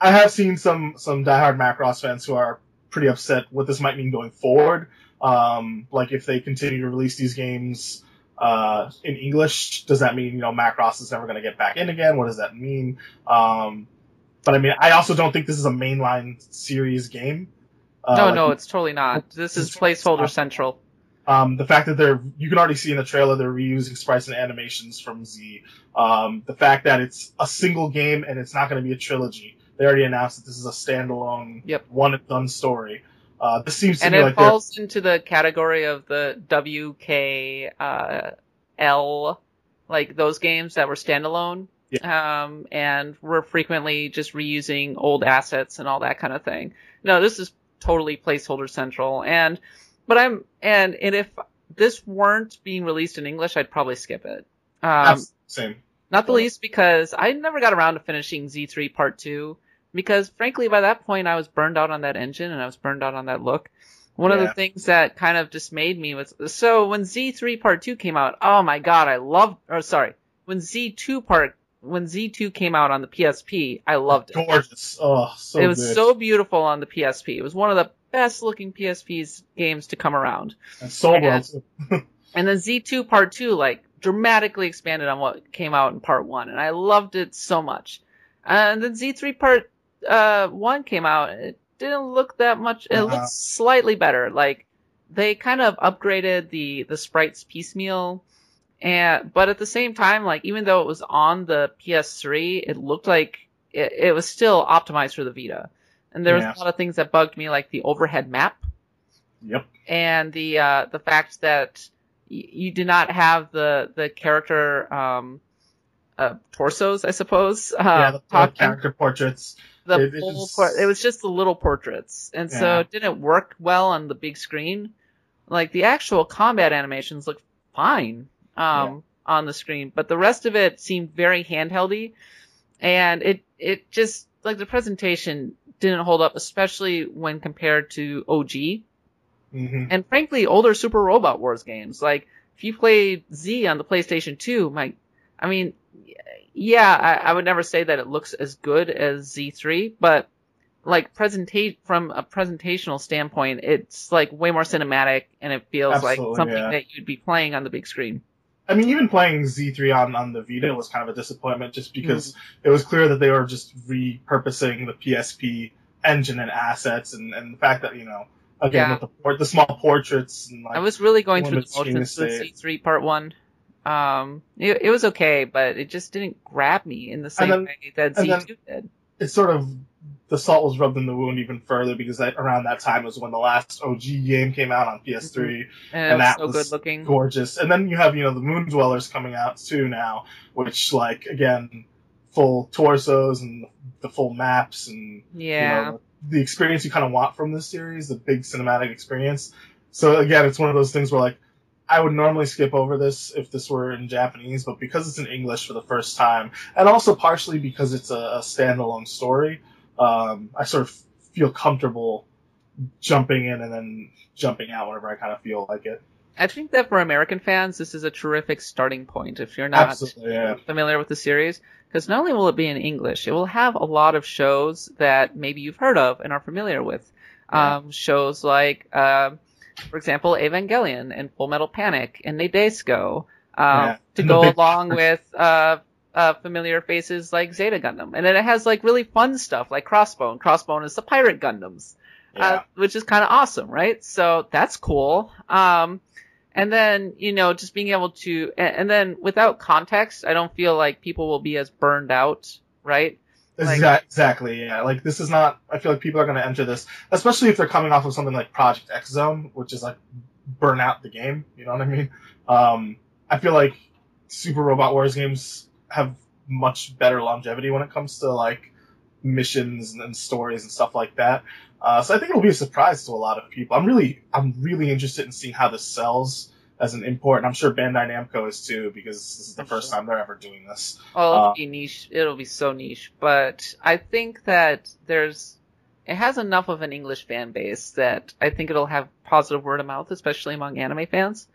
I have seen some some diehard Macross fans who are pretty upset what this might mean going forward. Um, like if they continue to release these games uh, in English, does that mean you know Macross is never going to get back in again? What does that mean? Um, but I mean, I also don't think this is a mainline series game. Uh, no, no, it's totally not. This is placeholder central. Um, the fact that they're, you can already see in the trailer, they're reusing sprites and animations from Z. Um, the fact that it's a single game and it's not going to be a trilogy. They already announced that this is a standalone, Yep. one and done story. Uh, this seems to and me it like they're, falls into the category of the WK uh, L, like those games that were standalone, um, and were frequently just reusing old assets and all that kind of thing. No, this is totally placeholder central, and but I'm and and if this weren't being released in English, I'd probably skip it. Um, same. not the least because I never got around to finishing Z3 Part 2 because frankly by that point I was burned out on that engine and I was burned out on that look. One of the things that kind of dismayed me was so when Z3 Part 2 came out, oh my god, I loved or sorry, when Z2 Part when Z2 came out on the PSP, I loved it. Gorgeous. Oh, so it was good. so beautiful on the PSP. It was one of the best looking PSP's games to come around. and Soul and- too. And then Z2 Part 2 like dramatically expanded on what came out in Part 1 and I loved it so much. And then Z3 Part uh 1 came out. It didn't look that much it Uh-huh. looked slightly better. Like they kind of upgraded the the sprites piecemeal and but at the same time like even though it was on the PS3, it looked like it, it was still optimized for the Vita. And there was Yeah. a lot of things that bugged me like the overhead map Yep. and the uh, the fact that y- you did not have the the character um, uh, torsos, I suppose. Uh, yeah, the, character portraits. the it- it full just- por- it was just the little portraits, and so it didn't work well on the big screen. Like the actual combat animations looked fine um, on the screen, but the rest of it seemed very handheldy, and it it just like the presentation didn't hold up, especially when compared to OG hmm and frankly, older Super Robot Wars games. Like, if you played Z on the PlayStation 2, my, I mean, yeah, I, I would never say that it looks as good as Z3, but like presentate from a presentational standpoint, it's like way more cinematic and it feels like something yeah. that you'd be playing on the big screen. I mean, even playing Z3 on, on the Vita was kind of a disappointment just because Mm-hmm. it was clear that they were just repurposing the PSP engine and assets and, and the fact that, you know, again, Yeah. with the, port, the small portraits and like, I was really going through the motions with. Z3 Part 1. Um, it, it was okay, but it just didn't grab me in the same then- way that Z2 then- did. it's sort of the salt was rubbed in the wound even further because that, around that time was when the last OG game came out on mm-hmm. PS3, And it and was that so was good looking. gorgeous. And then you have you know the Moon Dwellers coming out too now, which like again full torsos and the full maps and Yeah. you know, the experience you kind of want from this series, the big cinematic experience. So again, it's one of those things where like I would normally skip over this if this were in Japanese, but because it's in English for the first time, and also partially because it's a, a standalone story, um, I sort of feel comfortable jumping in and then jumping out whenever I kind of feel like it. I think that for American fans, this is a terrific starting point if you're not yeah. familiar with the series. Because not only will it be in English, it will have a lot of shows that maybe you've heard of and are familiar with. Yeah. Um, shows like, uh, for example, Evangelion and Full Metal Panic and Nadesico. Um, Yeah. To go along with uh, uh, familiar faces like Zeta Gundam. And then it has like really fun stuff like Crossbone. Crossbone is the Pirate Gundams Yeah. uh, which is kind of awesome, right? So that's cool. Um, and then you know, just being able to, and, and then without context, I don't feel like people will be as burned out, right? like- exactly, yeah. Like this is not. I feel like people are going to enter this, especially if they're coming off of something like Project X Zone, which is like burn out the game. You know what I mean? Um, I feel like Super Robot Wars games have much better longevity when it comes to like missions and, and stories and stuff like that. Uh, so I think it'll be a surprise to a lot of people. I'm really, I'm really interested in seeing how this sells as an import, and I'm sure Bandai Namco is too, because this is the first time they're ever doing this. Well, it'll Uh, be niche. It'll be so niche, but I think that there's, it has enough of an English fan base that I think it'll have positive word of mouth, especially among anime fans.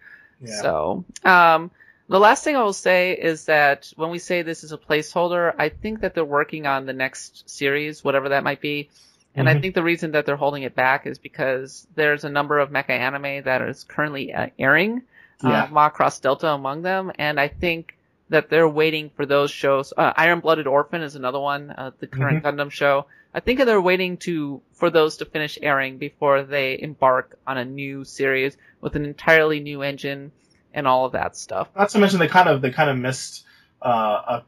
Yeah. So, um, the last thing I will say is that when we say this is a placeholder, I think that they're working on the next series, whatever that might be. And I Mhm. think the reason that they're holding it back is because there's a number of mecha anime that is currently uh, airing, Yeah. uh, Macross Delta among them, and I think that they're waiting for those shows. Uh, Iron Blooded Orphan is another one, uh, the current Gundam show. I think they're waiting to for those to finish airing before they embark on a new series with an entirely new engine and all of that stuff. not to mention they kind of they kind of missed uh,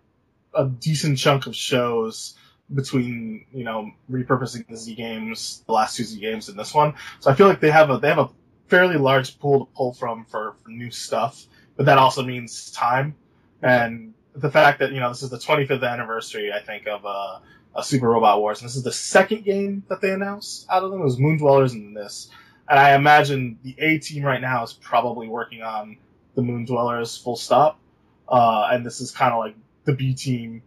a a decent chunk of shows between you know repurposing the Z games, the last two Z games, and this one. So I feel like they have a they have a fairly large pool to pull from for, for new stuff, but that also means time and the fact that you know this is the 25th anniversary I think of uh, a Super Robot Wars, and this is the second game that they announced out of them. It was Moon Dwellers and this, and I imagine the A team right now is probably working on the Moon Dwellers full stop. Uh, and this is kind of like the B team.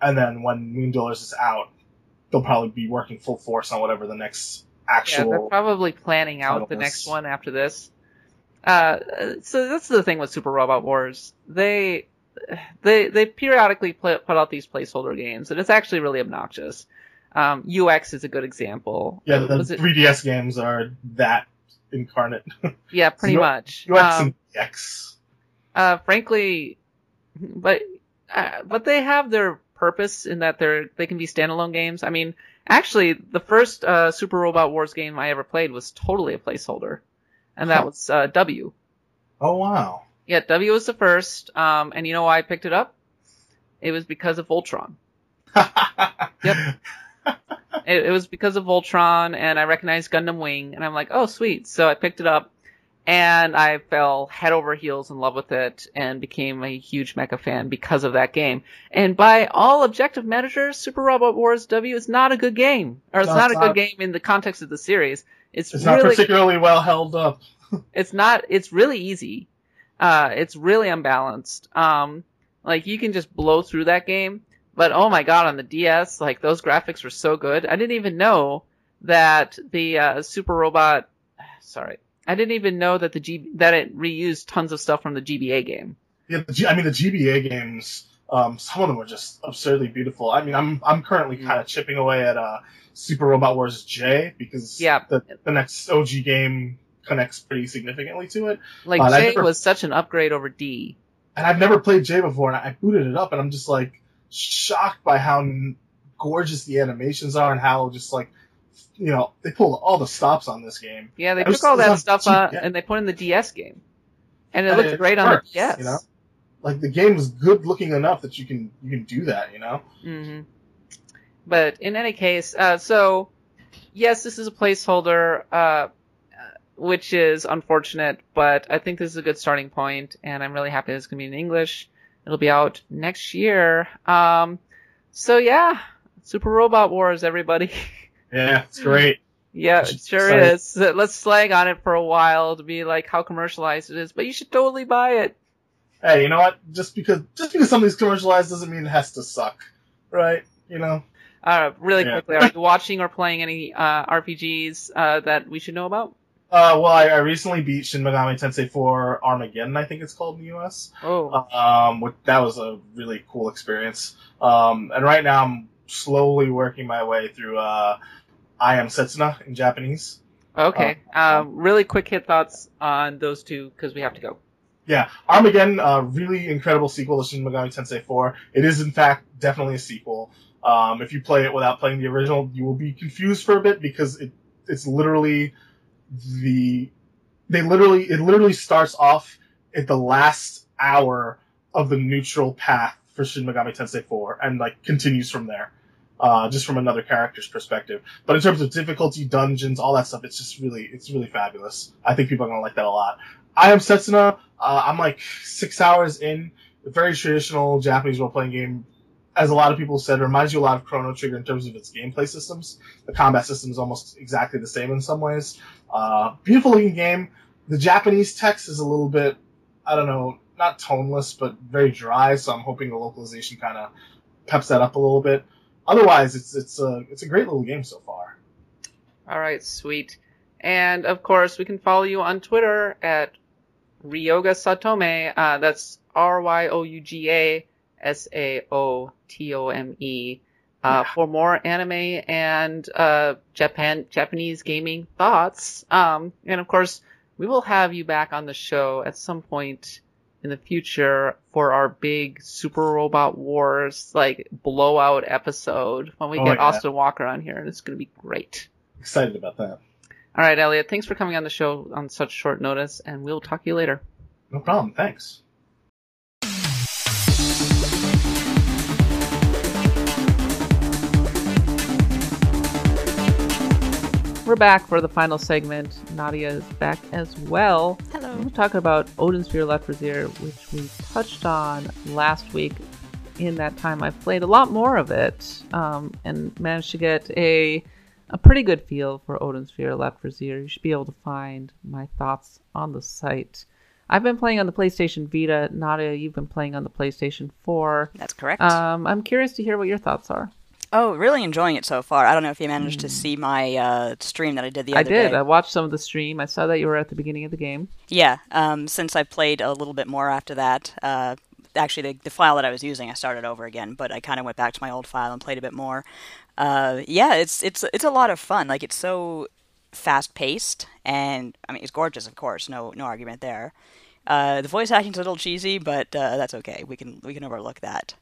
And then when Moon Dwellers is out, they'll probably be working full force on whatever the next actual. Yeah, they're probably planning out the titles. next one after this. Uh, so that's the thing with Super Robot Wars. They they they periodically put out these placeholder games, and it's actually really obnoxious. Um, UX is a good example. yeah, the Was it- 3DS games are that incarnate. yeah, pretty much. UX Um, and X. uh, frankly, but uh, but they have their purpose in that they're they can be standalone games. I mean, actually, the first uh, Super Robot Wars game I ever played was totally a placeholder, and that Huh. was uh, W. Oh wow. Yeah, W was the first, um, and you know why I picked it up? It was because of Voltron. Yep. It, it was because of Voltron, and I recognized Gundam Wing, and I'm like, oh, sweet. So I picked it up, and I fell head over heels in love with it, and became a huge mecha fan because of that game. And by all objective measures, Super Robot Wars W is not a good game, or it's No, not it's a good not. game in the context of the series. It's, It's not particularly well held up. it's not it's really easy uh it's really unbalanced um like you can just blow through that game but oh my god on the ds like those graphics were so good i didn't even know that the uh, super robot sorry i didn't even know that the G- that it reused tons of stuff from the gba game Yeah, the G- I mean the GBA games. Um, some of them are just absurdly beautiful. I mean, I'm I'm currently Mm. kind of chipping away at uh, Super Robot Wars J because Yeah. the the next OG game connects pretty significantly to it. like Uh, j never- was such an upgrade over d And I've never played J before, and I booted it up, and I'm just like shocked by how gorgeous the animations are and how just like you know they pulled all the stops on this game. yeah they was- took all that stuff uh, yeah. and they put in the ds game and it And looked it great on the ds You know, like the game was good looking enough that you can you can do that. You know. hmm But in any case, uh, so yes, this is a placeholder, uh, which is unfortunate, but I think this is a good starting point, and I'm really happy this is going to be in English. It'll be out next year. Um, so yeah, Super Robot Wars, everybody. Yeah, it's great. yeah, it sure is. Let's slag on it for a while to be like how commercialized it is, but you should totally buy it. hey, you know what? Just because just because something's commercialized doesn't mean it has to suck, right? You know. Uh, really Yeah. quickly, are you watching or playing any uh, RPGs uh, that we should know about? Uh, well, I, I recently beat Shin Megami Tensei 4 Armageddon, I think it's called in the US. Oh, Um, which, that was a really cool experience. Um, and right now I'm slowly working my way through uh, I Am Setsuna in Japanese. Okay. Um, really quick hit thoughts on those two because we have to go. Yeah, Armageddon, uh, really incredible sequel to Shin Megami Tensei 4. It is in fact definitely a sequel. Um, if you play it without playing the original, you will be confused for a bit because it it's literally the they literally it literally starts off at the last hour of the neutral path for Shin Megami Tensei 4 and like continues from there. Uh, just from another character's perspective. But in terms of difficulty, dungeons, all that stuff, it's just really, it's really fabulous. I think people are gonna like that a lot. I am Setsuna. Uh, I'm like six hours in. Very traditional Japanese role playing game. As a lot of people said, it reminds you a lot of Chrono Trigger in terms of its gameplay systems. The combat system is almost exactly the same in some ways. Uh, beautiful looking game. The Japanese text is a little bit, I don't know, not toneless, but very dry. So I'm hoping the localization kind of peps that up a little bit. Otherwise, it's it's a it's a great little game so far. All right, sweet. And of course, we can follow you on Twitter at Ryouga Saotome. Uh, that's R Y O U G A S A O T O M E. Uh, for more anime and uh, Japan Japanese gaming thoughts. Um, and of course, we will have you back on the show at some point in the future for our big Super Robot Wars like blowout episode when we Oh, get yeah. Austin Walker on here, and it's going to be great. Excited about that. All right, Elliot, thanks for coming on the show on such short notice, and we'll talk to you later. No problem. Thanks. We're back for the final segment. Nadia is back as well. Hello. We're talking about Odin's Odin Sphere Leifthrasir, which we touched on last week. In that time, I've played a lot more of it um, and managed to get a a pretty good feel for Odin's Odin Sphere Leifthrasir. You should be able to find my thoughts on the site. I've been playing on the PlayStation Vita. Nadia, you've been playing on the PlayStation 4. That's correct. Um, I'm curious to hear what your thoughts are. Oh, really enjoying it so far. I don't know if you managed to see my uh, stream that I did the other day. I did. day. I watched some of the stream. I saw that you were at the beginning of the game. Yeah, um, since I played a little bit more after that, uh, actually the, the file that I was using, I started over again, but I kind of went back to my old file and played a bit more. Uh, yeah, it's it's it's a lot of fun. Like it's so fast paced, and I mean it's gorgeous, of course, no no argument there. Uh, the voice acting's a little cheesy, but uh, that's okay. We can we can overlook that.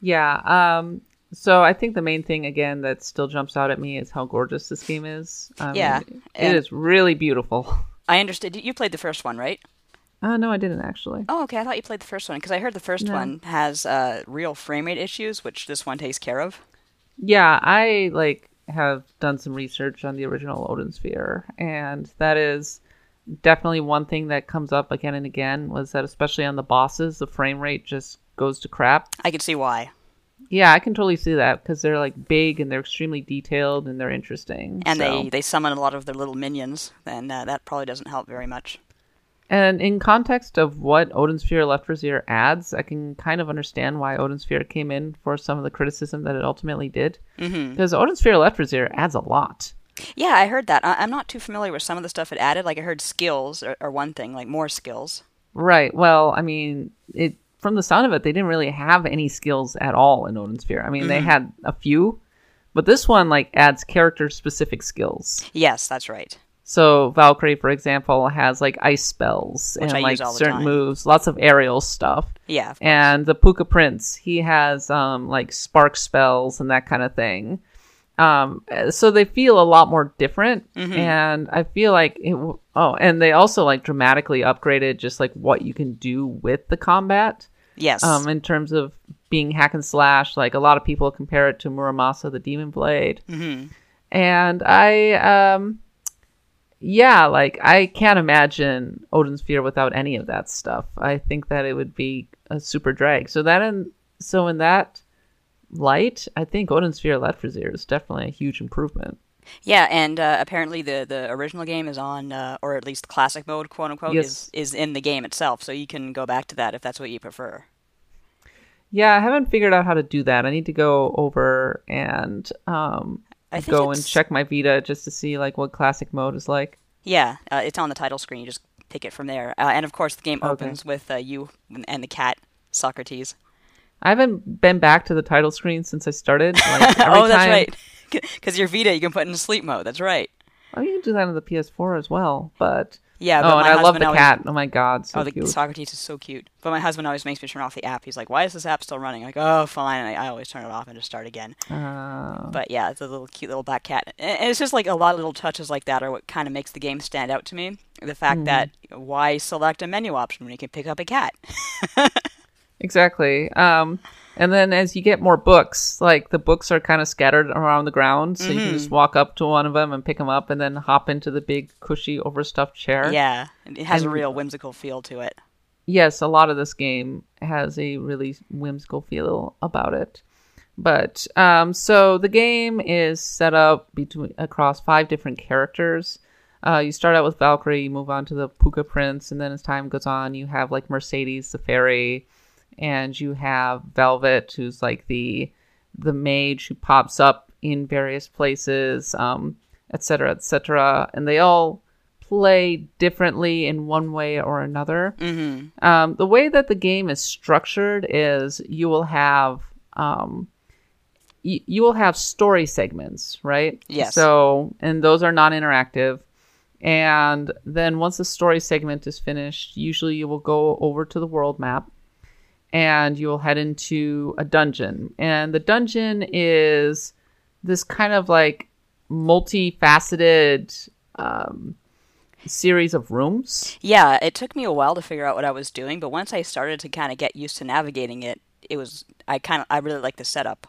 Yeah. Um. So I think the main thing again that still jumps out at me is how gorgeous this game is. I Yeah, it and- really beautiful. I understood. You played the first one, right? Oh no, I didn't actually. Oh, okay. I thought you played the first one because I heard the first No. one has uh, real frame rate issues, which this one takes care of. Yeah, I like have done some research on the original Odin Sphere, and that is definitely one thing that comes up again and again was that especially on the bosses, the frame rate just goes to crap. I can see why. Yeah, I can totally see that because they're like big and they're extremely detailed and they're interesting. And so- they, they summon a lot of their little minions, and uh, that probably doesn't help very much. And in context of what Odin Sphere Leifthrasir adds, I can kind of understand why Odin Sphere came in for some of the criticism that it ultimately did. hmm Because Odin Sphere Leifthrasir adds a lot. Yeah, I heard that. I- I'm not too familiar with some of the stuff it added. Like I heard skills are, are one thing, like more skills. Right. Well, I mean, it from the sound of it, they didn't really have any skills at all in Odin Sphere. I mean, they had a few, but this one like adds character specific skills. Yes, that's right. So Valkyrie, for example, has like ice spells Which and I like use all the certain time. moves, lots of aerial stuff. Yeah. And the Pooka Prince, he has um like spark spells and that kind of thing. Um, so they feel a lot more different, Mm-hmm. and I feel like it. w- Oh, and they also like dramatically upgraded just like what you can do with the combat. Yes. Um, in terms of being hack and slash, like a lot of people compare it to Muramasa, the Demon Blade, hmm and I um, yeah, like I can't imagine Odin Sphere without any of that stuff. I think that it would be a super drag. So that in so in that light, I think Odin Sphere Leifthrasir is definitely a huge improvement. Yeah, and uh, apparently the, the original game is on, uh, or at least classic mode, quote unquote, Yes. is, is in the game itself. So you can go back to that if that's what you prefer. Yeah, I haven't figured out how to do that. I need to go over and um, go and check my Vita just to see like what classic mode is like. Yeah, uh, it's on the title screen. You just pick it from there. Uh, and of course, the game Okay. opens with uh, you and the cat, Socrates. I haven't been back to the title screen since I started. Like, every oh, that's time- right. Because your Vita, you can put in sleep mode. That's right. Oh, you can do that on the PS4 as well. But Yeah, but oh, and I love the always- cat. Oh my god, so oh, the cute. Socrates is so cute. But my husband always makes me turn off the app. He's like, "Why is this app still running?" I'm like, "Oh, fine." I, I always turn it off and just start again. Uh, But yeah, it's a little cute little black cat. And and it's just like a lot of little touches like that are what kind of makes the game stand out to me. The fact Mm. that why select a menu option when you can pick up a cat? exactly. Um, and then as you get more books, like the books are kind of scattered around the ground, so you can Mm-hmm. just walk up to one of them and pick them up, and then hop into the big cushy overstuffed chair. Yeah, it has a real whimsical feel to it. yes, a lot of this game has a really whimsical feel about it. But um, so the game is set up between across five different characters. Uh, you start out with Valkyrie, you move on to the Pooka Prince, and then as time goes on, you have like Mercedes the fairy, and you have Velvet, who's like the the mage who pops up in various places, um, et cetera, et cetera, and they all play differently in one way or another. hmm Um, the way that the game is structured is you will have um, y- you will have story segments, right? Yes. So, and those are non-interactive. And then once the story segment is finished, usually you will go over to the world map and you will head into a dungeon. And the dungeon is this kind of like multifaceted um, series of rooms. Yeah, it took me a while to figure out what I was doing, but once I started to kind of get used to navigating it, it was I kind of I really like the setup.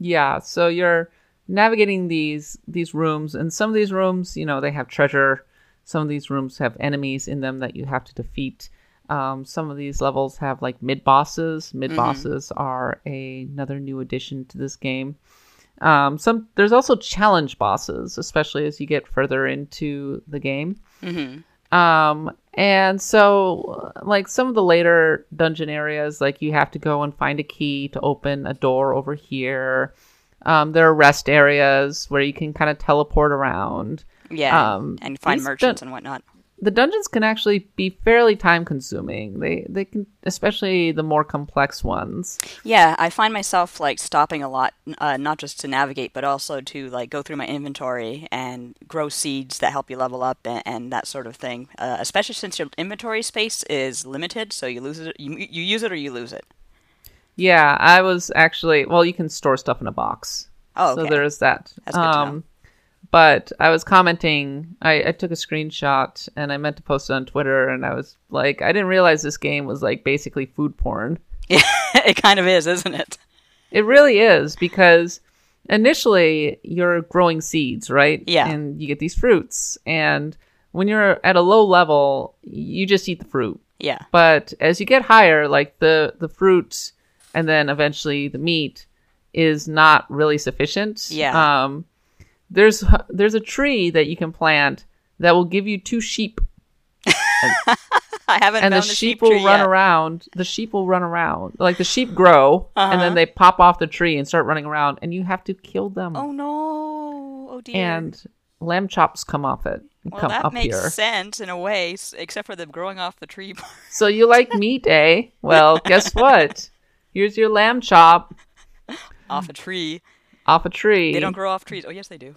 Yeah, so you're navigating these these rooms, and some of these rooms, you know, they have treasure. Some of these rooms have enemies in them that you have to defeat. Um, some of these levels have like mid bosses. Mid bosses are a, another new addition to this game. Um, some there's also challenge bosses, especially as you get further into the game. hmm Um, and so, like some of the later dungeon areas, like you have to go and find a key to open a door over here. Um, there are rest areas where you can kind of teleport around. Yeah, Um, and find merchants dun- and whatnot. The dungeons can actually be fairly time consuming. They they can especially the more complex ones. Yeah, I find myself like stopping a lot, uh, not just to navigate, but also to like go through my inventory and grow seeds that help you level up and, and that sort of thing. Uh, especially since your inventory space is limited, so you lose it, you you use it or you lose it. Yeah, I was actually well. You can store stuff in a box. Oh, So there is that. That's good to know. But I was commenting. I, I took a screenshot and I meant to post it on Twitter. And I was like, I didn't realize this game was like basically food porn. it kind of is, isn't it? It really is because initially you're growing seeds, right? Yeah. And you get these fruits. And when you're at a low level, you just eat the fruit. Yeah, But as you get higher, like the the fruit and then eventually the meat is not really sufficient. Yeah. Um, there's there's a tree that you can plant that will give you two sheep, I haven't and found the the sheep, sheep will run yet. around. The sheep will run around. Like the sheep grow, and Uh-huh. then they pop off the tree and start running around, and you have to kill them. Oh no! Oh dear. and lamb chops come off it. well, that makes here. sense in a way, except for them growing off the tree. So you like meat, eh? Well, guess what? Here's your lamb chop off a tree. off a tree. They don't grow off trees. Oh yes, they do.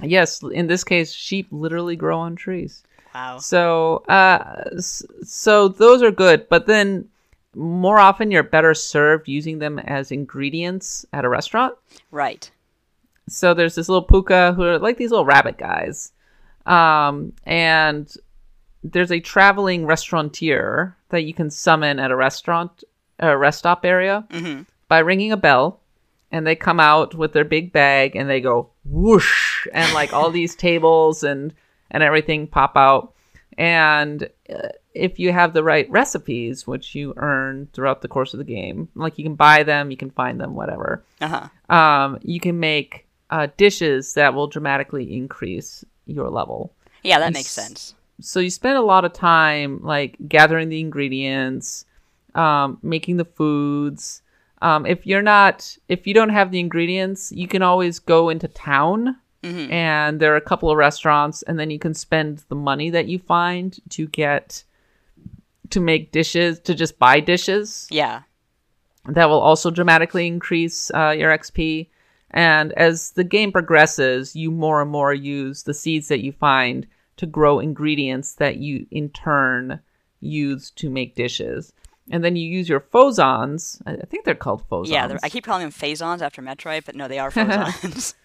Yes, in this case, sheep literally grow on trees. Wow. So, uh, so those are good, but then more often you're better served using them as ingredients at a restaurant. Right. So there's this little pooka who are like these little rabbit guys, um, and there's a traveling restaurateur that you can summon at a restaurant, a rest stop area by ringing a bell, and they come out with their big bag and they go whoosh, and like all these tables and and everything pop out, and uh, if you have the right recipes, which you earn throughout the course of the game, like you can buy them, you can find them, whatever Uh huh. um, you can make uh, dishes that will dramatically increase your level. Yeah, that makes s- sense. So you spend a lot of time like gathering the ingredients, um, making the foods. Um, if you're not, if you don't have the ingredients, you can always go into town, and there are a couple of restaurants, and then you can spend the money that you find to get to make dishes, to just buy dishes Yeah. that will also dramatically increase uh, your XP. And as the game progresses, you more and more use the seeds that you find to grow ingredients that you in turn use to make dishes. And then you use your phozons. I think they're called phozons. Yeah, I keep calling them phasons after Metroid, but no, they are phasons.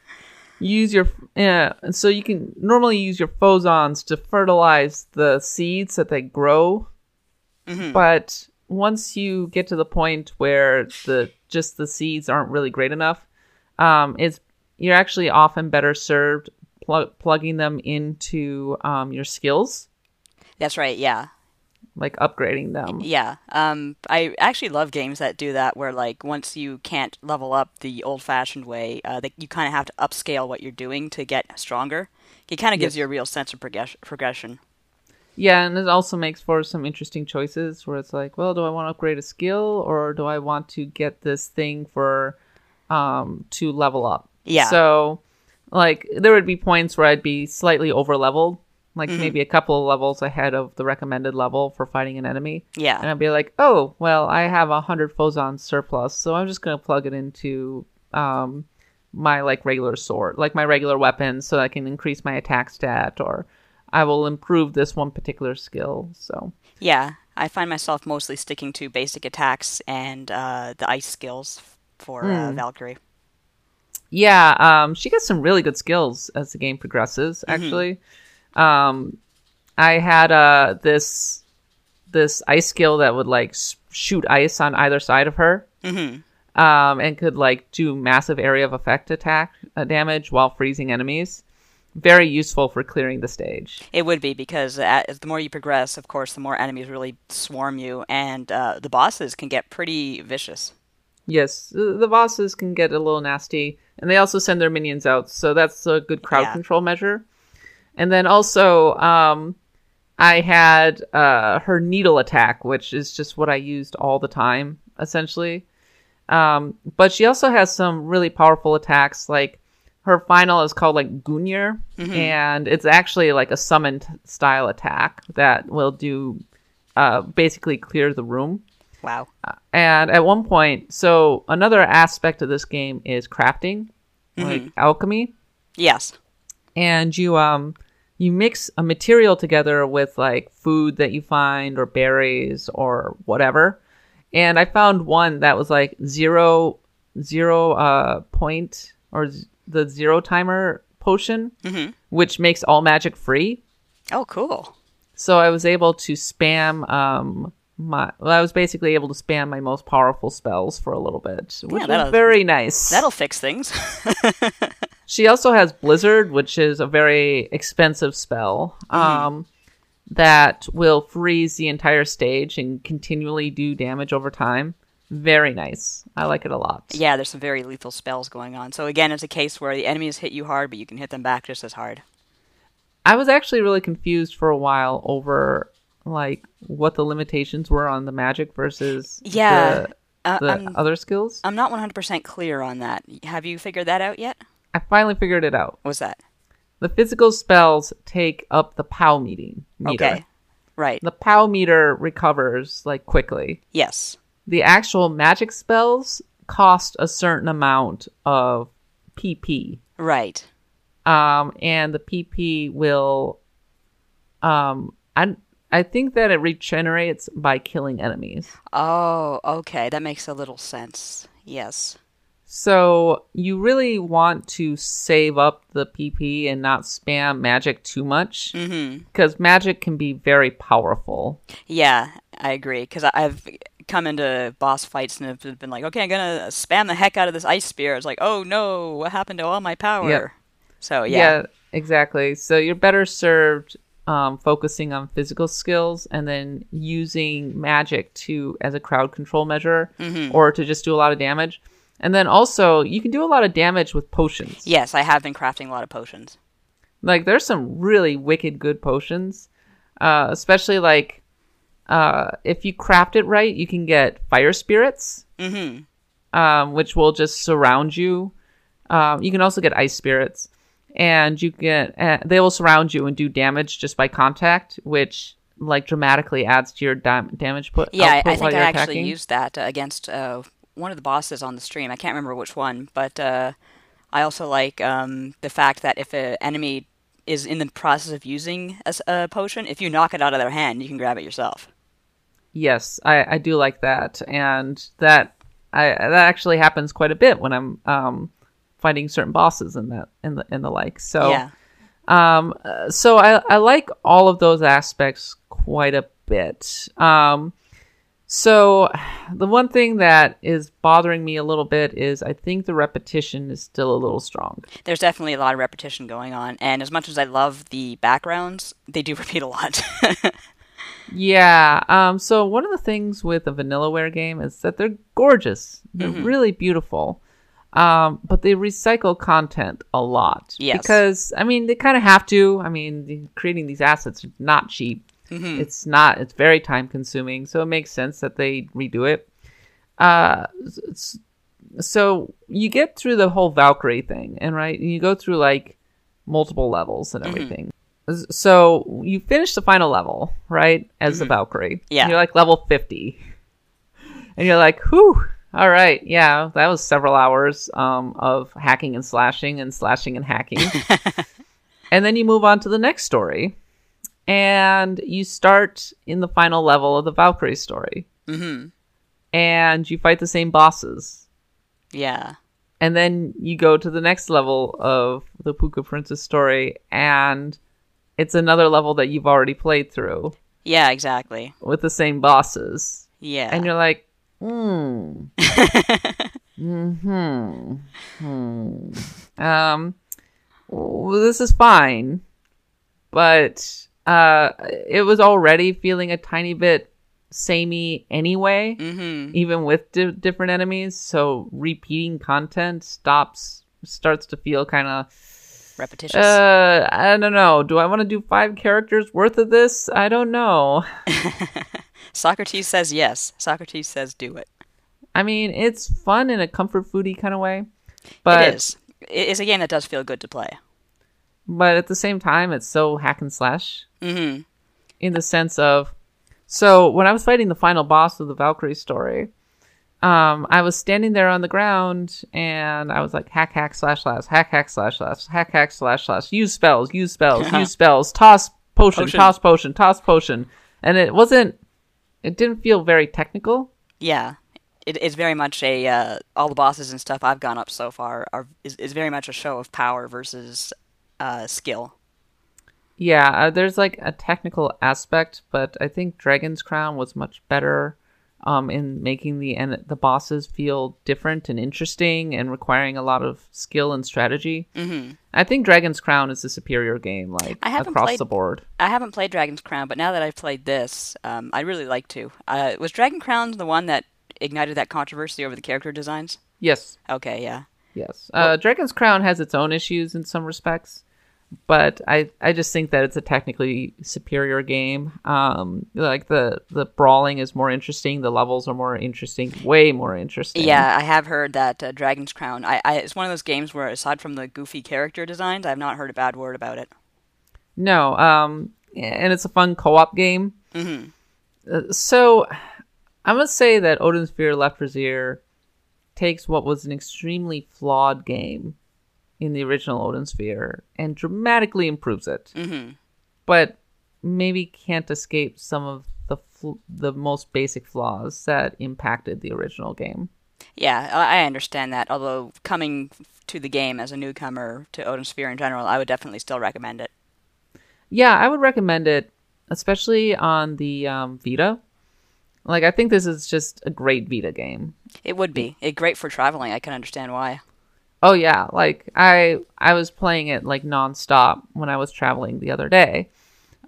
You use your yeah, and so you can normally use your phozons to fertilize the seeds that they grow. But once you get to the point where the just the seeds aren't really great enough, um, it's you're actually often better served pl- plugging them into um, your skills, That's right. Yeah. Like upgrading them. Yeah. Um, I actually love games that do that, where like once you can't level up the old-fashioned way, uh, that you kind of have to upscale what you're doing to get stronger. It kind of gives you a real sense of progress- progression. Yeah, and it also makes for some interesting choices where it's like, well, do I want to upgrade a skill or do I want to get this thing for um to level up? Yeah. So like there would be points where I'd be slightly over leveled, like maybe a couple of levels ahead of the recommended level for fighting an enemy. Yeah. And I'd be like, oh, well, I have a hundred phozons surplus, so I'm just gonna plug it into um my like regular sword, like my regular weapon, so I can increase my attack stat, or I will improve this one particular skill. So Yeah, I find myself mostly sticking to basic attacks and uh, the ice skills for Hmm. uh, Valkyrie. yeah, um, she gets some really good skills as the game progresses. Actually, um, I had uh this this ice skill that would like shoot ice on either side of her. Mhm. um, and could like do massive area of effect attack uh, damage while freezing enemies. Very useful for clearing the stage. It would be because uh, as the more you progress, of course, the more enemies really swarm you, and uh, the bosses can get pretty vicious. Yes, the the bosses can get a little nasty, and they also send their minions out, so that's a good crowd Yeah. control measure. And then also, um, I had uh, her needle attack, which is just what I used all the time, essentially. Um, but she also has some really powerful attacks. Like her final is called like Gunir, and it's actually like a summoned style attack that will do uh, basically clear the room. Wow. And at one point, so another aspect of this game is crafting, like alchemy, Yes. and you um you mix a material together with like food that you find or berries or whatever. And I found one that was like zero zero uh point or z- the zero timer potion, which makes all magic free. Oh, cool. So I was able to spam um my well, I was basically able to spam my most powerful spells for a little bit, which that'll- was very nice. That'll fix things. She also has Blizzard, which is a very expensive spell um, that will freeze the entire stage and continually do damage over time. Very nice. I like it a lot. yeah, there's some very lethal spells going on. So again, it's a case where the enemies hit you hard, but you can hit them back just as hard. I was actually really confused for a while over like what the limitations were on the magic versus Yeah, the, uh, the other skills. I'm not 100% clear on that. Have you figured that out yet? I finally figured it out. What's that? The physical spells take up the POW meeting meter. Okay. Right. The POW meter recovers like quickly. Yes. the actual magic spells cost a certain amount of PP. Right. Um, and the PP will, um, I, I think that it regenerates by killing enemies. Oh, okay. That makes a little sense. Yes. So you really want to save up the PP and not spam magic too much Mm-hmm. because magic can be very powerful. Yeah, I agree. Because I've come into boss fights and have been like, okay, I'm gonna spam the heck out of this ice spear. It's like, oh no, what happened to all my power? Yep. So yeah. exactly. So you're better served um, focusing on physical skills and then using magic to as a crowd control measure Mm-hmm. or to just do a lot of damage. And then also you can do a lot of damage with potions. Yes, I have been crafting a lot of potions. Like there's some really wicked good potions, uh, especially like uh, if you craft it right, you can get fire spirits, Mm-hmm. um, which will just surround you. Um, you can also get ice spirits, and you get uh, they will surround you and do damage just by contact, which like dramatically adds to your dam- damage put. Yeah, I, I think I actually attacking. used that uh, against uh, one of the bosses on the stream. I can't remember which one, but uh, I also like um, the fact that if an enemy is in the process of using a potion, if you knock it out of their hand, you can grab it yourself. Yes, I, I do like that, and that I that actually happens quite a bit when I'm um, fighting certain bosses and that and the and the like. So Yeah. um, uh, so I I like all of those aspects quite a bit. Um, so the one thing that is bothering me a little bit is I think the repetition is still a little strong. There's definitely a lot of repetition going on, and as much as I love the backgrounds, they do repeat a lot. Yeah. Um. So one of the things with a Vanillaware game is that they're gorgeous. They're Mm-hmm. really beautiful. Um. But they recycle content a lot. Yes. Because I mean, they kind of have to. I mean, the- creating these assets is not cheap. Mm-hmm. It's not. It's very time consuming. So it makes sense that they redo it. Uh. So you get through the whole Valkyrie thing, and right, you go through like multiple levels and everything. So you finish the final level, right, as the Valkyrie. Yeah. You're like level 50. And you're like, whew, all right, yeah, that was several hours um, of hacking and slashing and slashing and hacking. and then you move on to the next story. And you start in the final level of the Valkyrie story. hmm And you fight the same bosses. Yeah. And then you go to the next level of the Pooka Princess story, and it's another level that you've already played through Yeah, exactly. with the same bosses. Yeah. And you're like, hmm. hmm. Hmm. Um, well, this is fine, but uh, it was already feeling a tiny bit samey anyway, hmm even with di- different enemies. So repeating content stops, starts to feel kind of Repetitious. uh, I don't know. Do I want to do five characters worth of this? I don't know. Socrates says yes. Socrates says do it. I mean, it's fun in a comfort foody kind of way, but it is. It is a game that does feel good to play. But at the same time, it's so hack and slash hmm in the sense of so when I was fighting the final boss of the Valkyrie story, um, I was standing there on the ground and I was like hack hack slash slash hack hack slash slash hack hack slash slash use spells use spells use spells toss potion, Potion. toss potion toss potion. And it wasn't it didn't feel very technical. Yeah, it is very much a uh, all the bosses and stuff I've gone up so far are is, is very much a show of power versus uh, skill. Yeah, uh, there's like a technical aspect, but I think Dragon's Crown was much better um, in making the en- the bosses feel different and interesting and requiring a lot of skill and strategy. Mm-hmm. I think Dragon's Crown is the superior game, like I haven't across played- the board. I haven't played Dragon's Crown, but now that I've played this, um, I'd really like to. Uh, was Dragon Crown the one that ignited that controversy over the character designs? Yes, Okay, yeah. yes. Uh, Dragon's Crown has its own issues in some respects, but I I just think that it's a technically superior game. Um, like the the brawling is more interesting, the levels are more interesting, way more interesting. Yeah, I have heard that uh, Dragon's Crown. I, I it's one of those games where, aside from the goofy character designs, I've not heard a bad word about it. No, um, and it's a fun co-op game. Mm-hmm. Uh, so, I must say that Odin Sphere Leifthrasir takes what was an extremely flawed game in the original Odin Sphere and dramatically improves it. Mm-hmm. But maybe can't escape some of the fl- the most basic flaws that impacted the original game. Yeah, I I understand that. Although coming to the game as a newcomer to Odin Sphere in general, I would definitely still recommend it. Yeah, I would recommend it, especially on the um, Vita. Like, I think this is just a great Vita game. It would be it great for traveling. I can understand why. Oh yeah, like I I was playing it like nonstop when I was traveling the other day.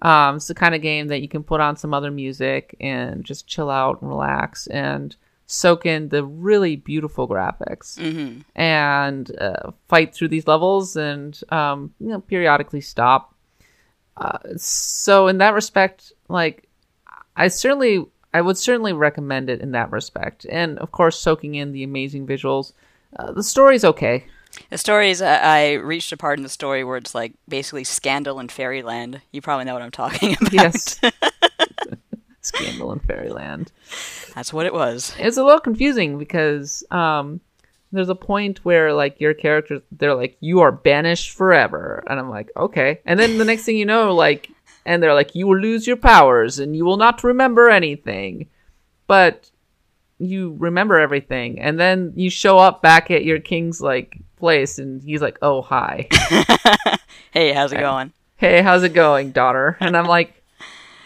Um, it's the kind of game that you can put on some other music and just chill out and relax and soak in the really beautiful graphics and uh, fight through these levels and um, you know periodically stop. Uh, so in that respect, like I certainly I would certainly recommend it in that respect, and of course soaking in the amazing visuals. Uh, the story's okay. The story is uh, I reached a part in the story where it's like basically scandal in fairyland. You probably know what I'm talking about. Yes. Scandal in Fairyland. That's what it was. It's a little confusing because um, there's a point where like your character, they're like, "You are banished forever," and I'm like, "Okay." And then the next thing you know, like, and they're like, "You will lose your powers and you will not remember anything," but you remember everything. And then you show up back at your king's like place, and he's like, "Oh hi." Hey, how's it going? hey, how's it going, daughter? And I'm like,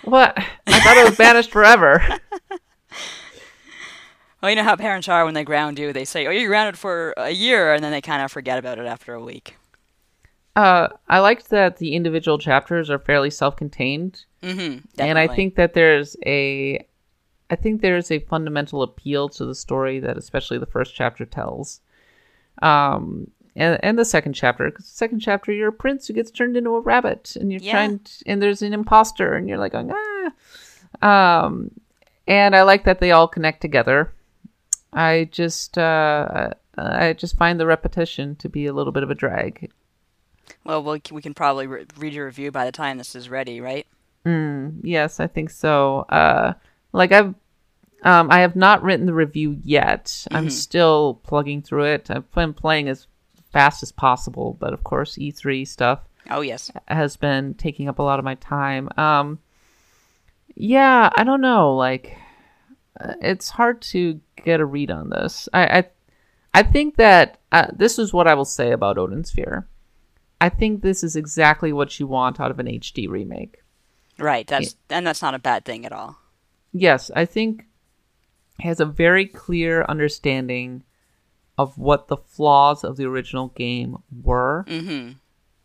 what? I thought it was banished forever. Well, you know how parents are when they ground you. They say, "Oh, you're grounded for a year," and then they kind of forget about it after a week. Uh, I liked that the individual chapters are fairly self-contained, Mm-hmm. and I think that there's a, I think there's a fundamental appeal to the story that especially the first chapter tells, um, and and the second chapter. 'cause the second chapter, you're a prince who gets turned into a rabbit, and you're Yeah. trying, to, and there's an imposter, and you're like going ah, um, and I like that they all connect together. I just, uh, I just find the repetition to be a little bit of a drag. Well, we'll we can probably re- read your review by the time this is ready, right? Yes, I think so. Uh, like I've, um, I have not written the review yet. I'm still plugging through it. I've been playing as fast as possible, but of course, E3 stuff Oh yes. has been taking up a lot of my time. Um, yeah, I don't know. Like, uh, it's hard to get a read on this. I, I, I think that uh, this is what I will say about Odin Sphere. I think this is exactly what you want out of an HD remake. Right. That's and that's not a bad thing at all. Yes, I think he has a very clear understanding of what the flaws of the original game were. Mm-hmm.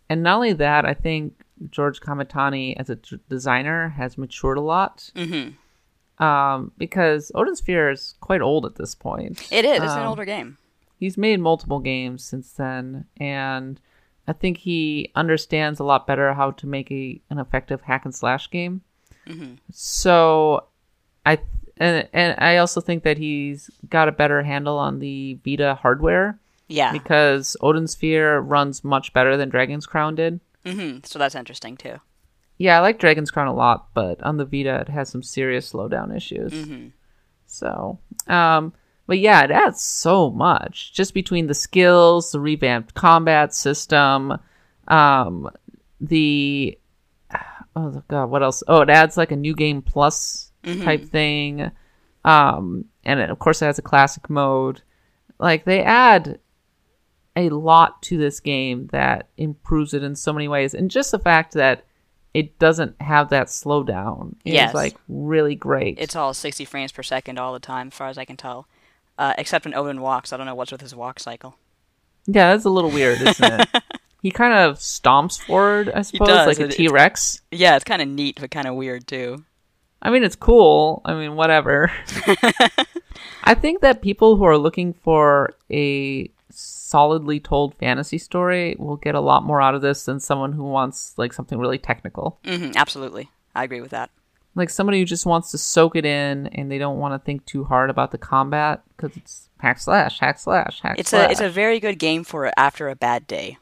And not only that, I think George Kamitani as a designer has matured a lot. Mm-hmm. Um, because Odin Sphere is quite old at this point. It is. It's an Um, older game. He's made multiple games since then, and I think he understands a lot better how to make a an effective hack and slash game. Mm-hmm. So, I and and I also think that he's got a better handle on the Vita hardware Yeah. because Odin's Sphere runs much better than Dragon's Crown did. hmm So that's interesting too. Yeah, I like Dragon's Crown a lot, but on the Vita it has some serious slowdown issues. hmm So, um, but yeah, it adds so much just between the skills, the revamped combat system, um, the oh god, what else? Oh, it adds like a new game plus type thing, um, and it, of course it has a classic mode. Like they add a lot to this game that improves it in so many ways, and just the fact that it doesn't have that slowdown is like really great. It's all 60 frames per second all the time, as far as I can tell. Uh, except when Odin walks. I don't know what's with his walk cycle. Yeah, that's a little weird, isn't it? he kind of stomps forward, I suppose, like a T Rex. Yeah, it's kind of neat, but kind of weird too. I mean, it's cool. I mean, whatever. I think that people who are looking for a solidly told fantasy story will get a lot more out of this than someone who wants like something really technical. hmm absolutely. I agree with that. Like somebody who just wants to soak it in and they don't want to think too hard about the combat because it's hack slash, hack slash, hack It's slash. a it's a very good game for after a bad day.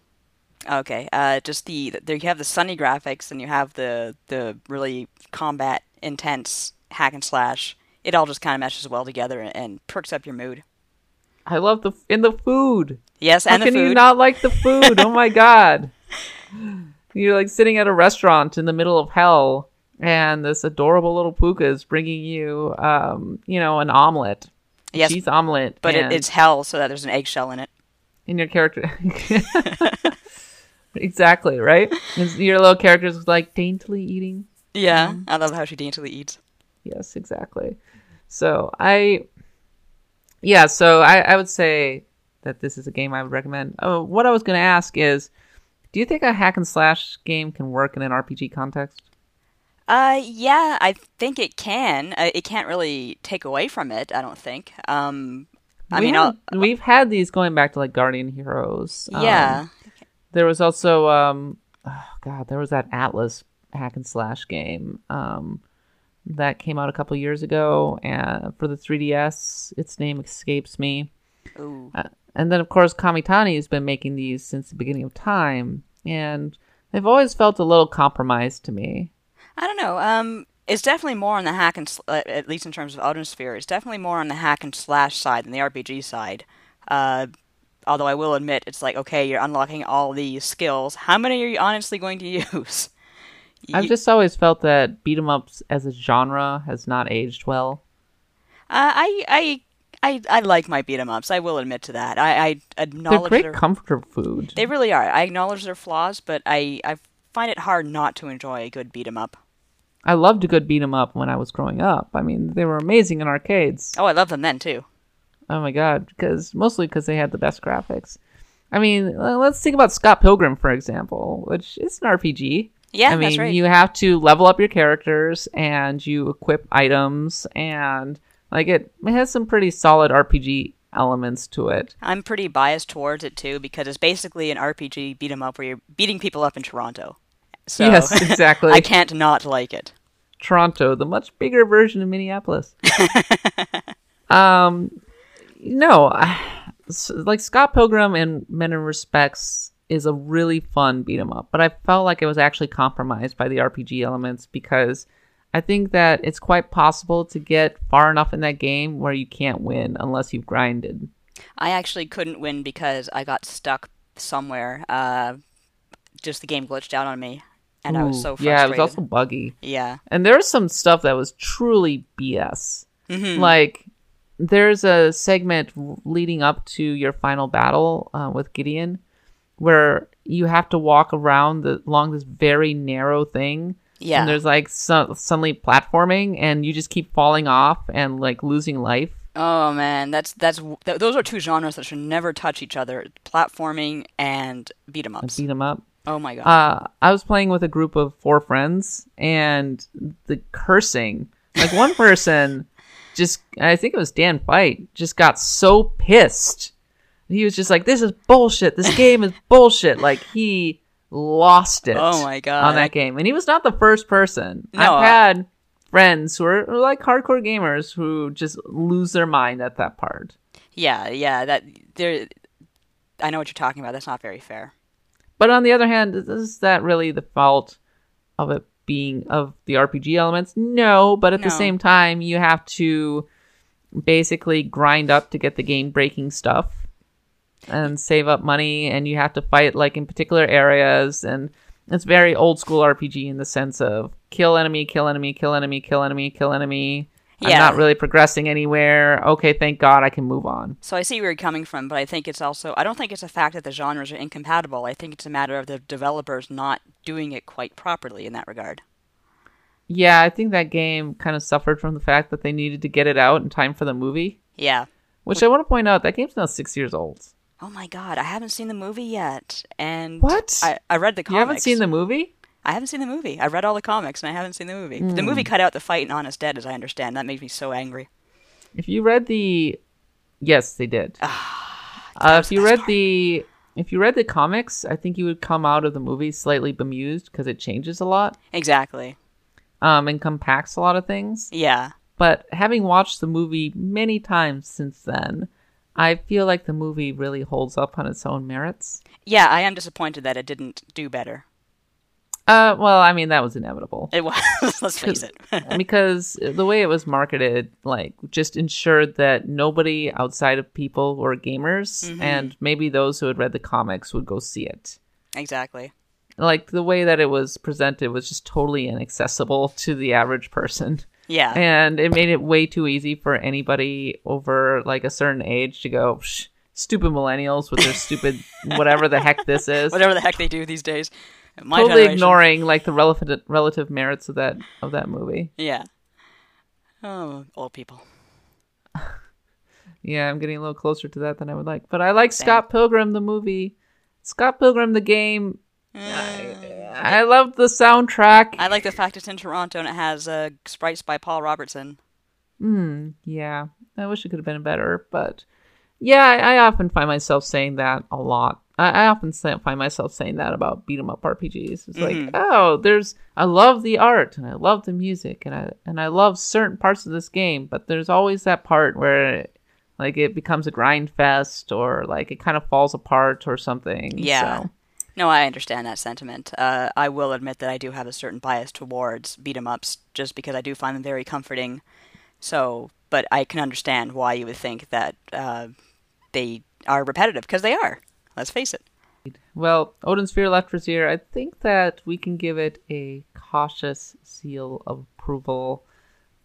Okay, uh, just the there you have the sunny graphics and you have the the really combat intense hack and slash. It all just kind of meshes well together and, and perks up your mood. I love the in the food. Yes, How and the can you not like the food? oh my god. You're like sitting at a restaurant in the middle of hell, and this adorable little pooka is bringing you, um, you know, an omelet, yes, cheese omelet, but it, it's hell, so that there's an eggshell in it. in your character. exactly right. Your little character's like daintily eating. Yeah, I love how she daintily eats. Yes, exactly. So I, yeah, so I, I would say that this is a game I would recommend. Oh, what I was going to ask is, do you think a hack and slash game can work in an RPG context? Uh, yeah, I think it can. Uh, it can't really take away from it. I don't think. Um, I We mean, I'll, we've had these going back to like Guardian Heroes. Um, yeah, there was also, um, oh God, there was that Atlus hack and slash game um, that came out a couple years ago, and for the 3DS, its name escapes me. Ooh. Uh, and then, of course, Kamitani has been making these since the beginning of time, and they've always felt a little compromised to me. I don't know. Um, it's definitely more on the hack and sl- uh, at least in terms of Sphere. It's definitely more on the hack and slash side than the RPG side. Uh, although I will admit, it's like okay, you're unlocking all these skills. How many are you honestly going to use? I've You- just always felt that beat 'em ups as a genre has not aged well. Uh, I, I, I, I like my beat 'em ups. I will admit to that. I, I They're acknowledge great their- comfort food. They really are. I acknowledge their flaws, but I, I find it hard not to enjoy a good beat 'em up. I loved a good beat 'em up when I was growing up. I mean, they were amazing in arcades. Oh, I love them then too. Oh my god, because mostly because they had the best graphics. I mean, uh, let's think about Scott Pilgrim for example, which is an RPG. Yeah, I mean, that's right. you have to level up your characters and you equip items and like it, it has some pretty solid RPG elements to it. I'm pretty biased towards it too because it's basically an RPG beat 'em up where you're beating people up in Toronto. So yes, exactly. I can't not like it. Toronto, the much bigger version of Minneapolis. um, no, I- like Scott Pilgrim and Men in many respects is a really fun beat 'em up, but I felt like it was actually compromised by the RPG elements because I think that it's quite possible to get far enough in that game where you can't win unless you've grinded. I actually couldn't win because I got stuck somewhere. Uh, just the game glitched out on me, and I was so frustrated. yeah, it was also buggy. yeah. And there's some stuff that was truly BS. Mhm. Like, there's a segment leading up to your final battle uh, with Gideon where you have to walk around the, along this very narrow thing. Yeah. And there's like su- suddenly platforming, and you just keep falling off and like losing life. Oh man, that's that's th- those are two genres that should never touch each other: platforming and beat 'em ups. beat 'em up. Oh my god. Uh, I was playing with a group of four friends, and the cursing, like one person just, I think it was Dan Fight, just got so pissed. He was just like, "This is bullshit. This game is bullshit." Like he lost it. Oh my God. On that game, and he was not the first person. No, I've had friends who are like hardcore gamers who just lose their mind at that part. Yeah, yeah. That there. I know what you're talking about. That's not very fair. But on the other hand, is that really the fault of it being of the RPG elements? No, but at the same time, you have to basically grind up to get the game breaking stuff and save up money, and you have to fight like in particular areas, and it's very old school RPG in the sense of kill enemy, kill enemy, kill enemy, kill enemy, kill enemy. I'm Yeah. not really progressing anywhere. Okay, thank God I can move on. So I see where you're coming from, but I think it's also I don't think it's a fact that the genres are incompatible. I think it's a matter of the developers not doing it quite properly in that regard. Yeah, I think that game kind of suffered from the fact that they needed to get it out in time for the movie. Yeah. Which I want to point out, that game's now six years old. Oh my god, I haven't seen the movie yet. And What? I, I read the comics. You haven't seen the movie? I haven't seen the movie. I read all the comics and I haven't seen the movie. The Hmm. movie cut out the fight in Honest Ed's, as I understand. That makes me so angry. If you read the, yes, they did. Ah, uh, if you read the, if you read the comics, I think you would come out of the movie slightly bemused because it changes a lot, Exactly. um, and compacts a lot of things. Yeah. But having watched the movie many times since then, I feel like the movie really holds up on its own merits. Yeah, I am disappointed that it didn't do better. Uh, well, I mean that was inevitable. It was. Let's face it. because the way it was marketed like just ensured that nobody outside of people who are gamers Mm-hmm. and maybe those who had read the comics would go see it exactly. like the way that it was presented was just totally inaccessible to the average person Yeah. and it made it way too easy for anybody over like a certain age to go Psh, stupid millennials with their stupid whatever the heck this is Whatever the heck they do these days. My totally generation- ignoring like the relative relative merits of that of that movie Yeah. Oh, old people. Yeah, I'm getting a little closer to that than I would like. But I like Scott Pilgrim the movie. Scott Pilgrim the game. I, I love the soundtrack. I like the fact it's in Toronto and it has uh, sprites by Paul Robertson. Hmm. Yeah, I wish it could have been better, but yeah, I, I often find myself saying that a lot. I, I often say, find myself saying that about beat 'em up RPGs. It's like, oh, there's I love the art and I love the music and I and I love certain parts of this game, but there's always that part where it, like it becomes a grind fest or like it kind of falls apart or something. Yeah. So, No, I understand that sentiment. Uh, I will admit that I do have a certain bias towards beat 'em ups, just because I do find them very comforting. So, but I can understand why you would think that uh, they are repetitive, because they are. Let's face it. well, Odin Sphere Leifthrasir, I think that we can give it a cautious seal of approval.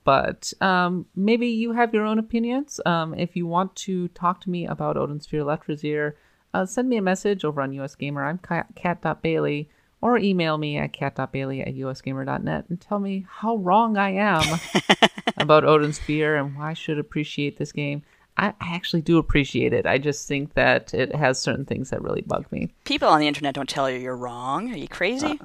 But um, maybe you have your own opinions. Um, if you want to talk to me about Odin Sphere Leifthrasir, uh, send me a message over on US Gamer. I'm cat- kat.bailey. Or email me at kat.bailey at usgamer.net and tell me how wrong I am about Odin Sphere and why I should appreciate this game. I, I actually do appreciate it. I just think that it has certain things that really bug me. People on the internet don't tell you you're wrong. Are you crazy?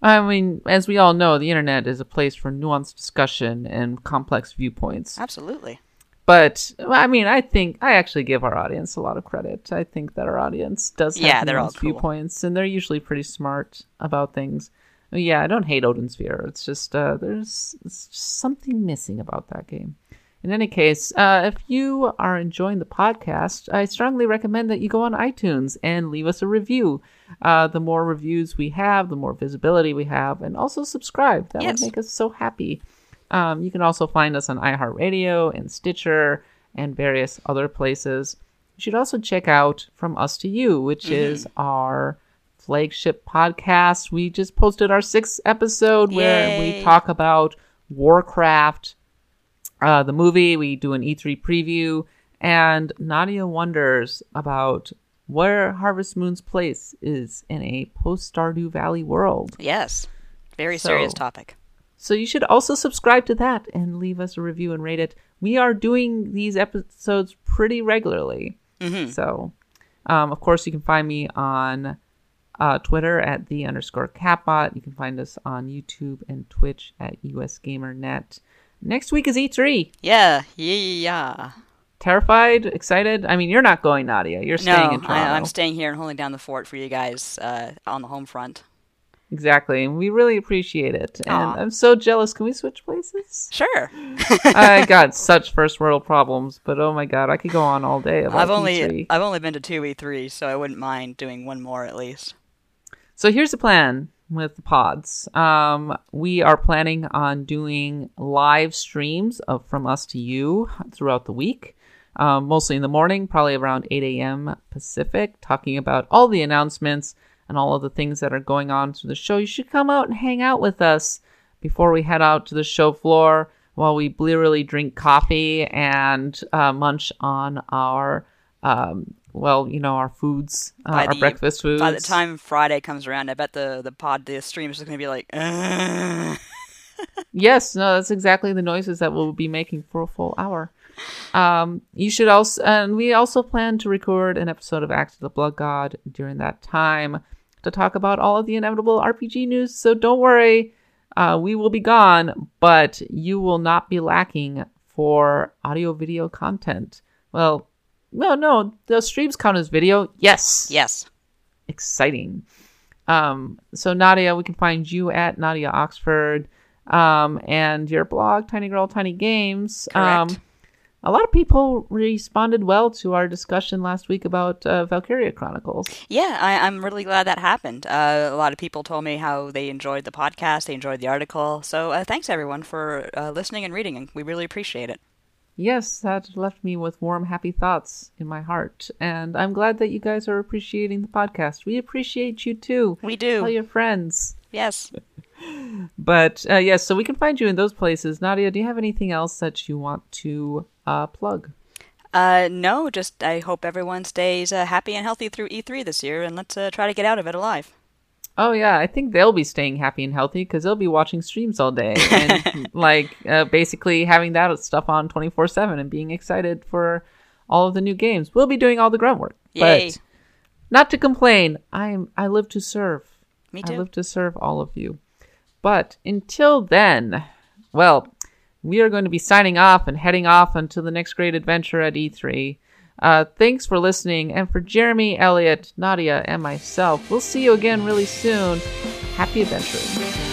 I mean, as we all know, the internet is a place for nuanced discussion and complex viewpoints. Absolutely. But I mean, I think I actually give our audience a lot of credit. I think that our audience does have Yeah, they're all cool. viewpoints, and they're usually pretty smart about things. Yeah, I don't hate Odin Sphere. It's just uh, there's it's just something missing about that game. In any case, uh, if you are enjoying the podcast, I strongly recommend that you go on iTunes and leave us a review. Uh, the more reviews we have, the more visibility we have, and also subscribe. That Yes. would make us so happy. Um, you can also find us on iHeartRadio and Stitcher and various other places. You should also check out From Us to You, which is our flagship podcast. We just posted our sixth episode where we talk about Warcraft, uh, the movie. We do an E3 preview, and Nadia wonders about where Harvest Moon's place is in a post Stardew Valley world. Yes. Very So- serious topic. So you should also subscribe to that and leave us a review and rate it. We are doing these episodes pretty regularly. So, um, of course, you can find me on uh, Twitter at the underscore katbot. You can find us on YouTube and Twitch at US USGamerNet. Next week is E3. Yeah. Yeah. Terrified? Excited? I mean, you're not going, Nadia. You're staying No, in Toronto. I, I'm staying here and holding down the fort for you guys uh, on the home front. Exactly. And we really appreciate it. And Aw. I'm so jealous. Can we switch places? Sure. I got such first world problems, but oh my god, I could go on all day about I've only E3. I've only been to two E3, so I wouldn't mind doing one more at least. So here's the plan with the pods. Um, we are planning on doing live streams of from us to you throughout the week, um, mostly in the morning, probably around 8 a.m. Pacific, talking about all the announcements and all of the things that are going on through the show. You should come out and hang out with us before we head out to the show floor while we blearily drink coffee and uh, munch on our. Um, well, you know our foods, uh, our the- breakfast foods. By the time Friday comes around, I bet the the pod the stream is gonna be like. Yes, no, that's exactly the noises that we'll be making for a full hour. Um, you should also, and we also plan to record an episode of Axe of the Blood God during that time to talk about all of the inevitable RPG news. So don't worry, uh, we will be gone, but you will not be lacking for audio video content. Well, no, no, the streams count as video. Yes, Yes. exciting. Um, so Nadia, we can find you at Nadia Oxford, um, and your blog, Tiny Girl Tiny Games. Um, Correct. A lot of people responded well to our discussion last week about uh, Valkyria Chronicles. Yeah, I, I'm really glad that happened. Uh, a lot of people told me how they enjoyed the podcast, they enjoyed the article. So uh, thanks everyone for uh, listening and reading, and we really appreciate it. Yes, that left me with warm, happy thoughts in my heart, and I'm glad that you guys are appreciating the podcast. We appreciate you too. We do. Tell your friends. Yes. But uh, yes, so we can find you in those places. Nadia, do you have anything else that you want to uh, plug? Uh, no, just I hope everyone stays uh, happy and healthy through E3 this year, and let's uh, try to get out of it alive. Oh yeah, I think they'll be staying happy and healthy because they'll be watching streams all day and like uh, basically having that stuff on twenty four seven and being excited for all of the new games. We'll be doing all the grunt work, Yay. but not to complain. I am I live to serve. Me too. I live to serve all of you. But until then, well, we are going to be signing off and heading off until the next great adventure at E3. Uh, thanks for listening, and for Jeremy, Elliot, Nadia, and myself, we'll see you again really soon. Happy adventuring.